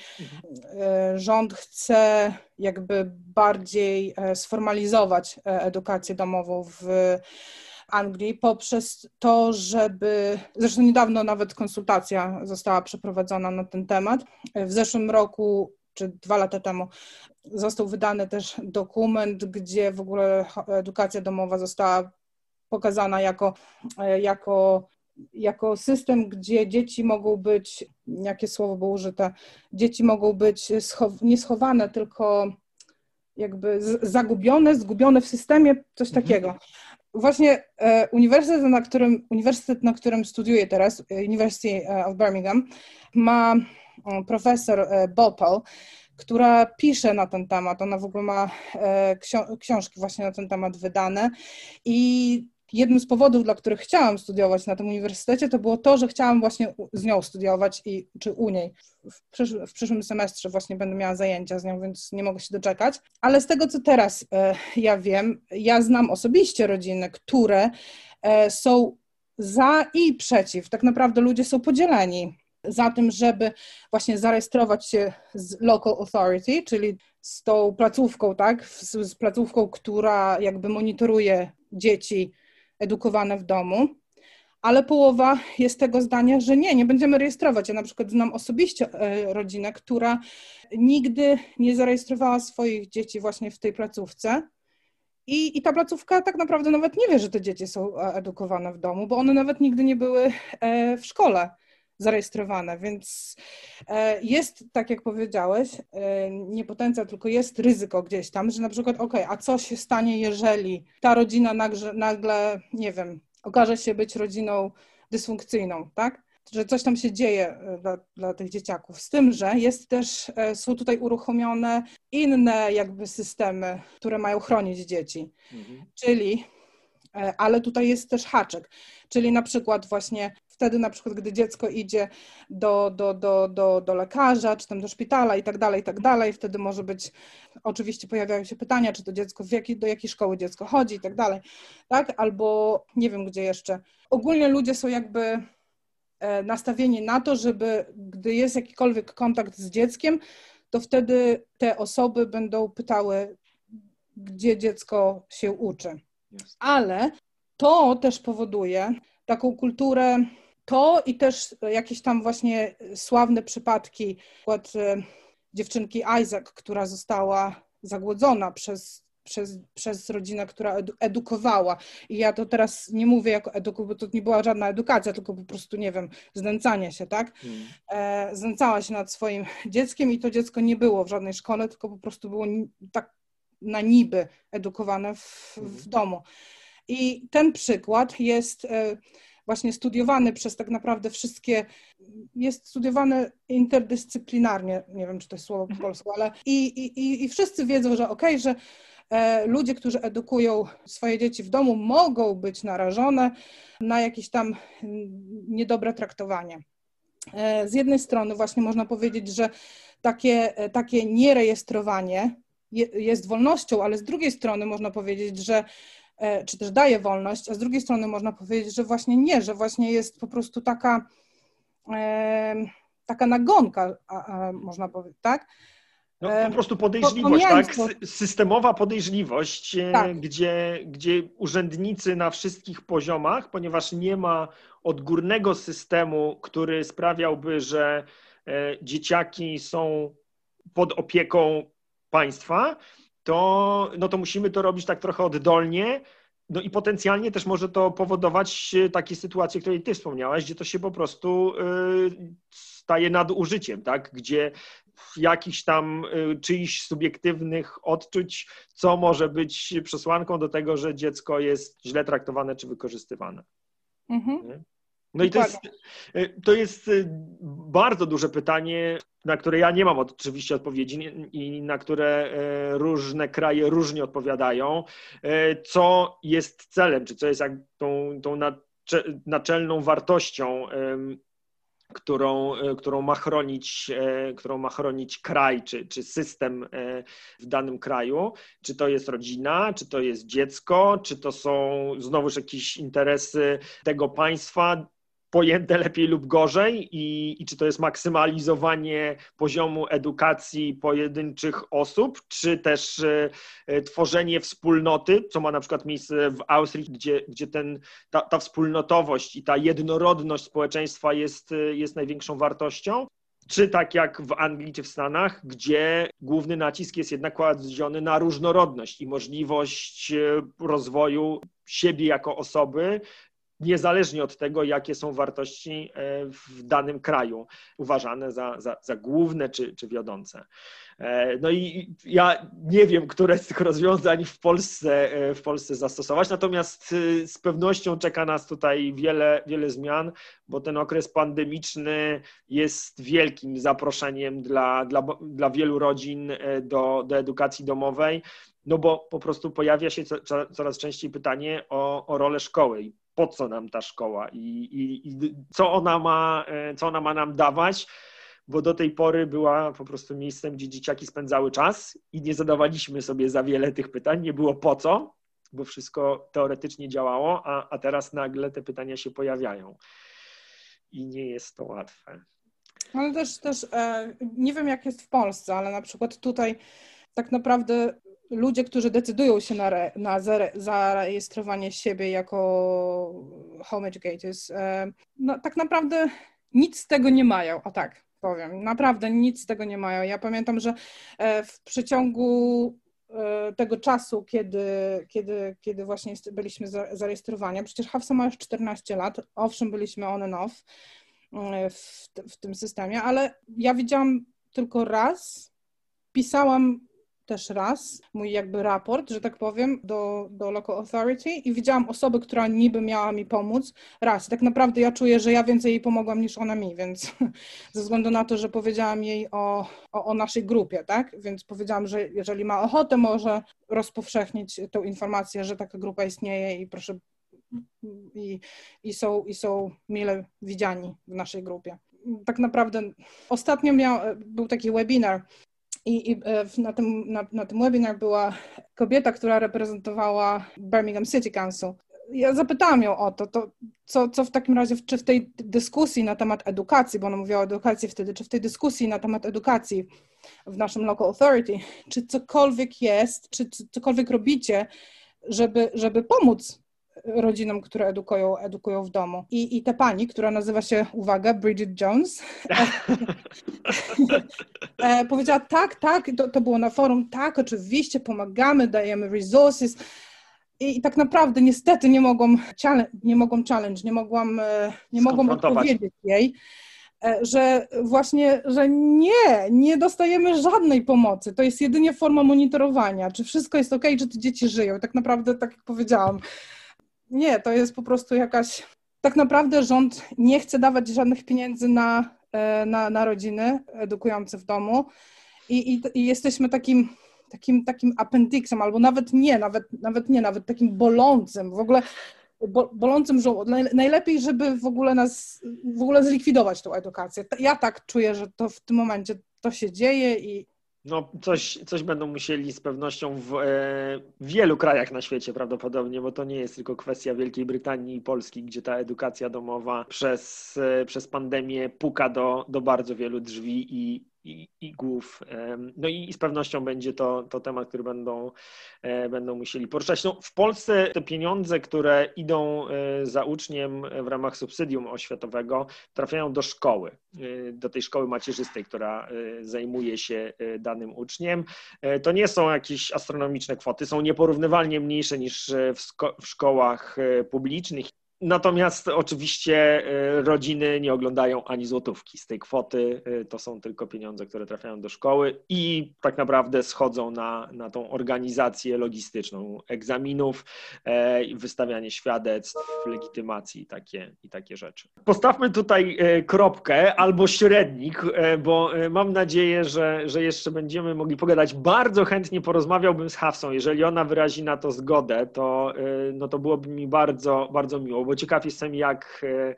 E, rząd chce jakby bardziej e, sformalizować e, edukację domową w Anglii poprzez to, żeby. Zresztą niedawno nawet konsultacja została przeprowadzona na ten temat. E, w zeszłym roku czy dwa lata temu został wydany też dokument, gdzie w ogóle edukacja domowa została pokazana jako, e, jako, jako system, gdzie dzieci mogą być, jakie słowo było użyte, dzieci mogą być schow, nie schowane, tylko jakby zagubione, zgubione w systemie, coś mhm. takiego. Właśnie e, uniwersytet, na którym, uniwersytet, na którym studiuję teraz, e, University of Birmingham, ma profesor Bopel, która pisze na ten temat. Ona w ogóle ma książki właśnie na ten temat wydane i jednym z powodów, dla których chciałam studiować na tym uniwersytecie, to było to, że chciałam właśnie z nią studiować i czy u niej. W, przysz w przyszłym semestrze właśnie będę miała zajęcia z nią, więc nie mogę się doczekać. Ale z tego, co teraz e, ja wiem, ja znam osobiście rodziny, które e, są za i przeciw. Tak naprawdę ludzie są podzieleni za tym, żeby właśnie zarejestrować się z local authority, czyli z tą placówką, tak, z, z placówką, która jakby monitoruje dzieci edukowane w domu, ale połowa jest tego zdania, że nie, nie będziemy rejestrować. Ja na przykład znam osobiście e, rodzinę, która nigdy nie zarejestrowała swoich dzieci właśnie w tej placówce. I, I ta placówka tak naprawdę nawet nie wie, że te dzieci są e, edukowane w domu, bo one nawet nigdy nie były e, w szkole zarejestrowane, więc e, jest, tak jak powiedziałeś, e, nie potencjał, tylko jest ryzyko gdzieś tam, że na przykład, ok, a co się stanie, jeżeli ta rodzina nagle, nagle nie wiem, okaże się być rodziną dysfunkcyjną, tak? że coś tam się dzieje e, dla, dla tych dzieciaków. Z tym, że jest też, są tutaj uruchomione inne jakby systemy, które mają chronić dzieci. Mhm. Czyli, ale tutaj jest też haczek, czyli na przykład właśnie wtedy na przykład, gdy dziecko idzie do, do, do, do, do lekarza, czy tam do szpitala i tak dalej, i tak dalej, wtedy może być, oczywiście pojawiają się pytania, czy to dziecko, w jaki, do jakiej szkoły dziecko chodzi i tak dalej, tak, albo nie wiem gdzie jeszcze. Ogólnie ludzie są jakby e, nastawieni na to, żeby gdy jest jakikolwiek kontakt z dzieckiem, to wtedy te osoby będą pytały, gdzie dziecko się uczy. Ale to też powoduje taką kulturę to i też jakieś tam właśnie sławne przypadki, przykład e, dziewczynki Isaac, która została zagłodzona przez, przez, przez rodzinę, która edu, edukowała. I ja to teraz nie mówię jako eduku, bo to nie była żadna edukacja, tylko po prostu, nie wiem, znęcanie się, tak? Hmm. E, znęcała się nad swoim dzieckiem i to dziecko nie było w żadnej szkole, tylko po prostu było tak na niby edukowane w, w hmm. domu. I ten przykład jest... E, właśnie studiowany przez tak naprawdę wszystkie, jest studiowany interdyscyplinarnie, nie wiem, czy to jest słowo po mhm. polsku, ale i, i, i wszyscy wiedzą, że okej, okay, że e, ludzie, którzy edukują swoje dzieci w domu, mogą być narażone na jakieś tam niedobre traktowanie. E, z jednej strony właśnie można powiedzieć, że takie, takie nierejestrowanie jest wolnością, ale z drugiej strony można powiedzieć, że e, czy też daje wolność, a z drugiej strony można powiedzieć, że właśnie nie, że właśnie jest po prostu taka, e, taka nagonka, można powiedzieć, tak? No, po prostu podejrzliwość, tak? Systemowa podejrzliwość, tak. Gdzie, gdzie urzędnicy na wszystkich poziomach, ponieważ nie ma odgórnego systemu, który sprawiałby, że dzieciaki są pod opieką państwa, to, no to musimy to robić tak trochę oddolnie. No i potencjalnie też może to powodować takie sytuacje, o której ty wspomniałaś, gdzie to się po prostu y, staje nadużyciem, tak? gdzie jakichś tam y, czyichś subiektywnych odczuć, co może być przesłanką do tego, że dziecko jest źle traktowane czy wykorzystywane. Mhm. No i to jest, y, to jest bardzo duże pytanie, na które ja nie mam oczywiście odpowiedzi i na które e, różne kraje różnie odpowiadają, e, co jest celem, czy co jest jak tą, tą naczelną wartością, którą, e, którą, ma chronić, którą ma chronić kraj czy, czy system w danym kraju. Czy to jest rodzina, czy to jest dziecko, czy to są znowuż jakieś interesy tego państwa, pojęte lepiej lub gorzej i, i, czy to jest maksymalizowanie poziomu edukacji pojedynczych osób, czy też e, tworzenie wspólnoty, co ma na przykład miejsce w Austrii, gdzie, gdzie ten, ta, ta wspólnotowość i ta jednorodność społeczeństwa jest, jest największą wartością. Czy tak jak w Anglii czy w Stanach, gdzie główny nacisk jest jednak kładziony na różnorodność i możliwość e, rozwoju siebie jako osoby, niezależnie od tego, jakie są wartości e, w danym kraju uważane za, za, za główne czy, czy wiodące. E, no i ja nie wiem, które z tych rozwiązań w Polsce, e, w Polsce zastosować, natomiast z pewnością czeka nas tutaj wiele, wiele zmian, bo ten okres pandemiczny jest wielkim zaproszeniem dla, dla, dla wielu rodzin do, do edukacji domowej, no bo po prostu pojawia się coraz częściej pytanie o, o rolę szkoły po co nam ta szkoła i, i, i co, ona ma, e, co ona ma nam dawać bo do tej pory była po prostu miejscem, gdzie dzieciaki spędzały czas i nie zadawaliśmy sobie za wiele tych pytań, nie było po co, bo wszystko teoretycznie działało, a, a teraz nagle te pytania się pojawiają i nie jest to łatwe. Ale też, też e, nie wiem jak jest w Polsce, ale na przykład tutaj tak naprawdę ludzie, którzy decydują się na, re, na zarejestrowanie siebie jako home educators, e, no, tak naprawdę nic z tego nie mają, o tak powiem. Naprawdę nic z tego nie mają. Ja pamiętam, że e, w przeciągu e, tego czasu, kiedy, kiedy, kiedy właśnie byliśmy zarejestrowani, przecież Hafsa ma już 14 lat, owszem, byliśmy on and off w, w tym systemie, ale ja widziałam tylko raz, pisałam też raz mój jakby raport, że tak powiem, do, do Local Authority i widziałam osobę, która niby miała mi pomóc raz. I tak naprawdę ja czuję, że ja więcej jej pomogłam niż ona mi, więc ze względu na to, że powiedziałam jej o, o, o naszej grupie, tak? Więc powiedziałam, że jeżeli ma ochotę, może rozpowszechnić tą informację, że taka grupa istnieje i proszę i, i, są, i są mile widziani w naszej grupie. Tak naprawdę ostatnio miał, był taki webinar i, i e, na, tym, na, na tym webinar była kobieta, która reprezentowała Birmingham City Council. Ja zapytałam ją o to, to co, co w takim razie, czy w tej dyskusji na temat edukacji, bo ona mówiła o edukacji wtedy, czy w tej dyskusji na temat edukacji w naszym local authority, czy cokolwiek jest, czy, cokolwiek robicie, żeby, żeby pomóc rodzinom, które edukują, edukują w domu. I, I ta pani, która nazywa się, uwaga, Bridget Jones, e, powiedziała tak, tak, to, to było na forum, tak, oczywiście pomagamy, dajemy resources, i, tak naprawdę niestety nie mogłam, nie mogłam challenge, nie mogłam, e, nie mogłam odpowiedzieć jej, e, że właśnie, że nie, nie dostajemy żadnej pomocy. To jest jedynie forma monitorowania, czy wszystko jest ok, czy te dzieci żyją. Tak naprawdę, tak jak powiedziałam, nie, to jest po prostu jakaś tak naprawdę rząd nie chce dawać żadnych pieniędzy na, e, na, na rodziny edukujące w domu i, i, i jesteśmy takim takim, takim appendixem, albo nawet nie, nawet, nawet nie, nawet takim bolącym, w ogóle bo, bolącym żołądkiem. Najlepiej, żeby w ogóle nas, w ogóle zlikwidować tą edukację. Ja tak czuję, że to w tym momencie to się dzieje i no, coś, coś będą musieli z pewnością w e, wielu krajach na świecie prawdopodobnie, bo to nie jest tylko kwestia Wielkiej Brytanii i Polski, gdzie ta edukacja domowa przez, e, przez pandemię puka do, do bardzo wielu drzwi i, i, głów. No i, z pewnością będzie to, to temat, który będą, e, będą musieli poruszać. No, w Polsce te pieniądze, które idą e, za uczniem w ramach subsydium oświatowego, trafiają do szkoły, e, do tej szkoły macierzystej, która zajmuje się danym uczniem. To nie są jakieś astronomiczne kwoty, są nieporównywalnie mniejsze niż w, w szkołach publicznych Natomiast oczywiście e, rodziny nie oglądają ani złotówki z tej kwoty. E, to są tylko pieniądze, które trafiają do szkoły i tak naprawdę schodzą na, na tą organizację logistyczną egzaminów, e, wystawianie świadectw, legitymacji i takie, i takie rzeczy. Postawmy tutaj kropkę albo średnik, bo mam nadzieję, że, że jeszcze będziemy mogli pogadać. Bardzo chętnie porozmawiałbym z Hafsą. Jeżeli ona wyrazi na to zgodę, to, no to byłoby mi bardzo, bardzo miło bo ciekaw jestem, jak, e,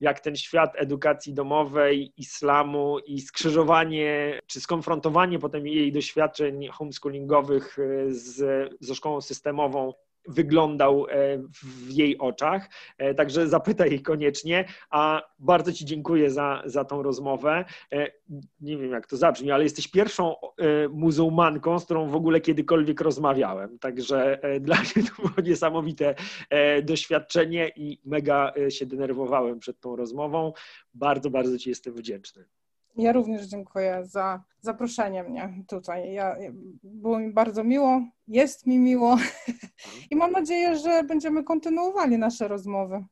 jak ten świat edukacji domowej, islamu i skrzyżowanie, czy skonfrontowanie potem jej doświadczeń homeschoolingowych e, z, ze szkołą systemową wyglądał e, w jej oczach. E, także zapytaj jej koniecznie. A bardzo Ci dziękuję za, za tą rozmowę. E, nie wiem, jak to zabrzmi, ale jesteś pierwszą muzułmanką, z którą w ogóle kiedykolwiek rozmawiałem. Także dla mnie to było niesamowite doświadczenie i mega się denerwowałem przed tą rozmową. Bardzo, bardzo Ci jestem wdzięczny. Ja również dziękuję za zaproszenie mnie tutaj. Ja, było mi bardzo miło, jest mi miło i mam nadzieję, że będziemy kontynuowali nasze rozmowy.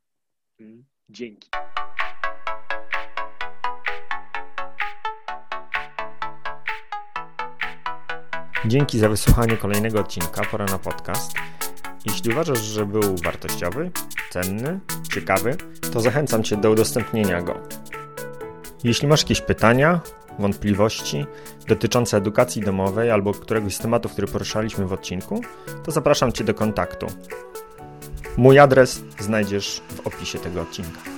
Mm, dzięki. Dzięki za wysłuchanie kolejnego odcinka Pora na podcast. Jeśli uważasz, że był wartościowy, cenny, ciekawy, to zachęcam Cię do udostępnienia go. Jeśli masz jakieś pytania, wątpliwości dotyczące edukacji domowej albo któregoś z tematów, który poruszaliśmy w odcinku, to zapraszam Cię do kontaktu. Mój adres znajdziesz w opisie tego odcinka.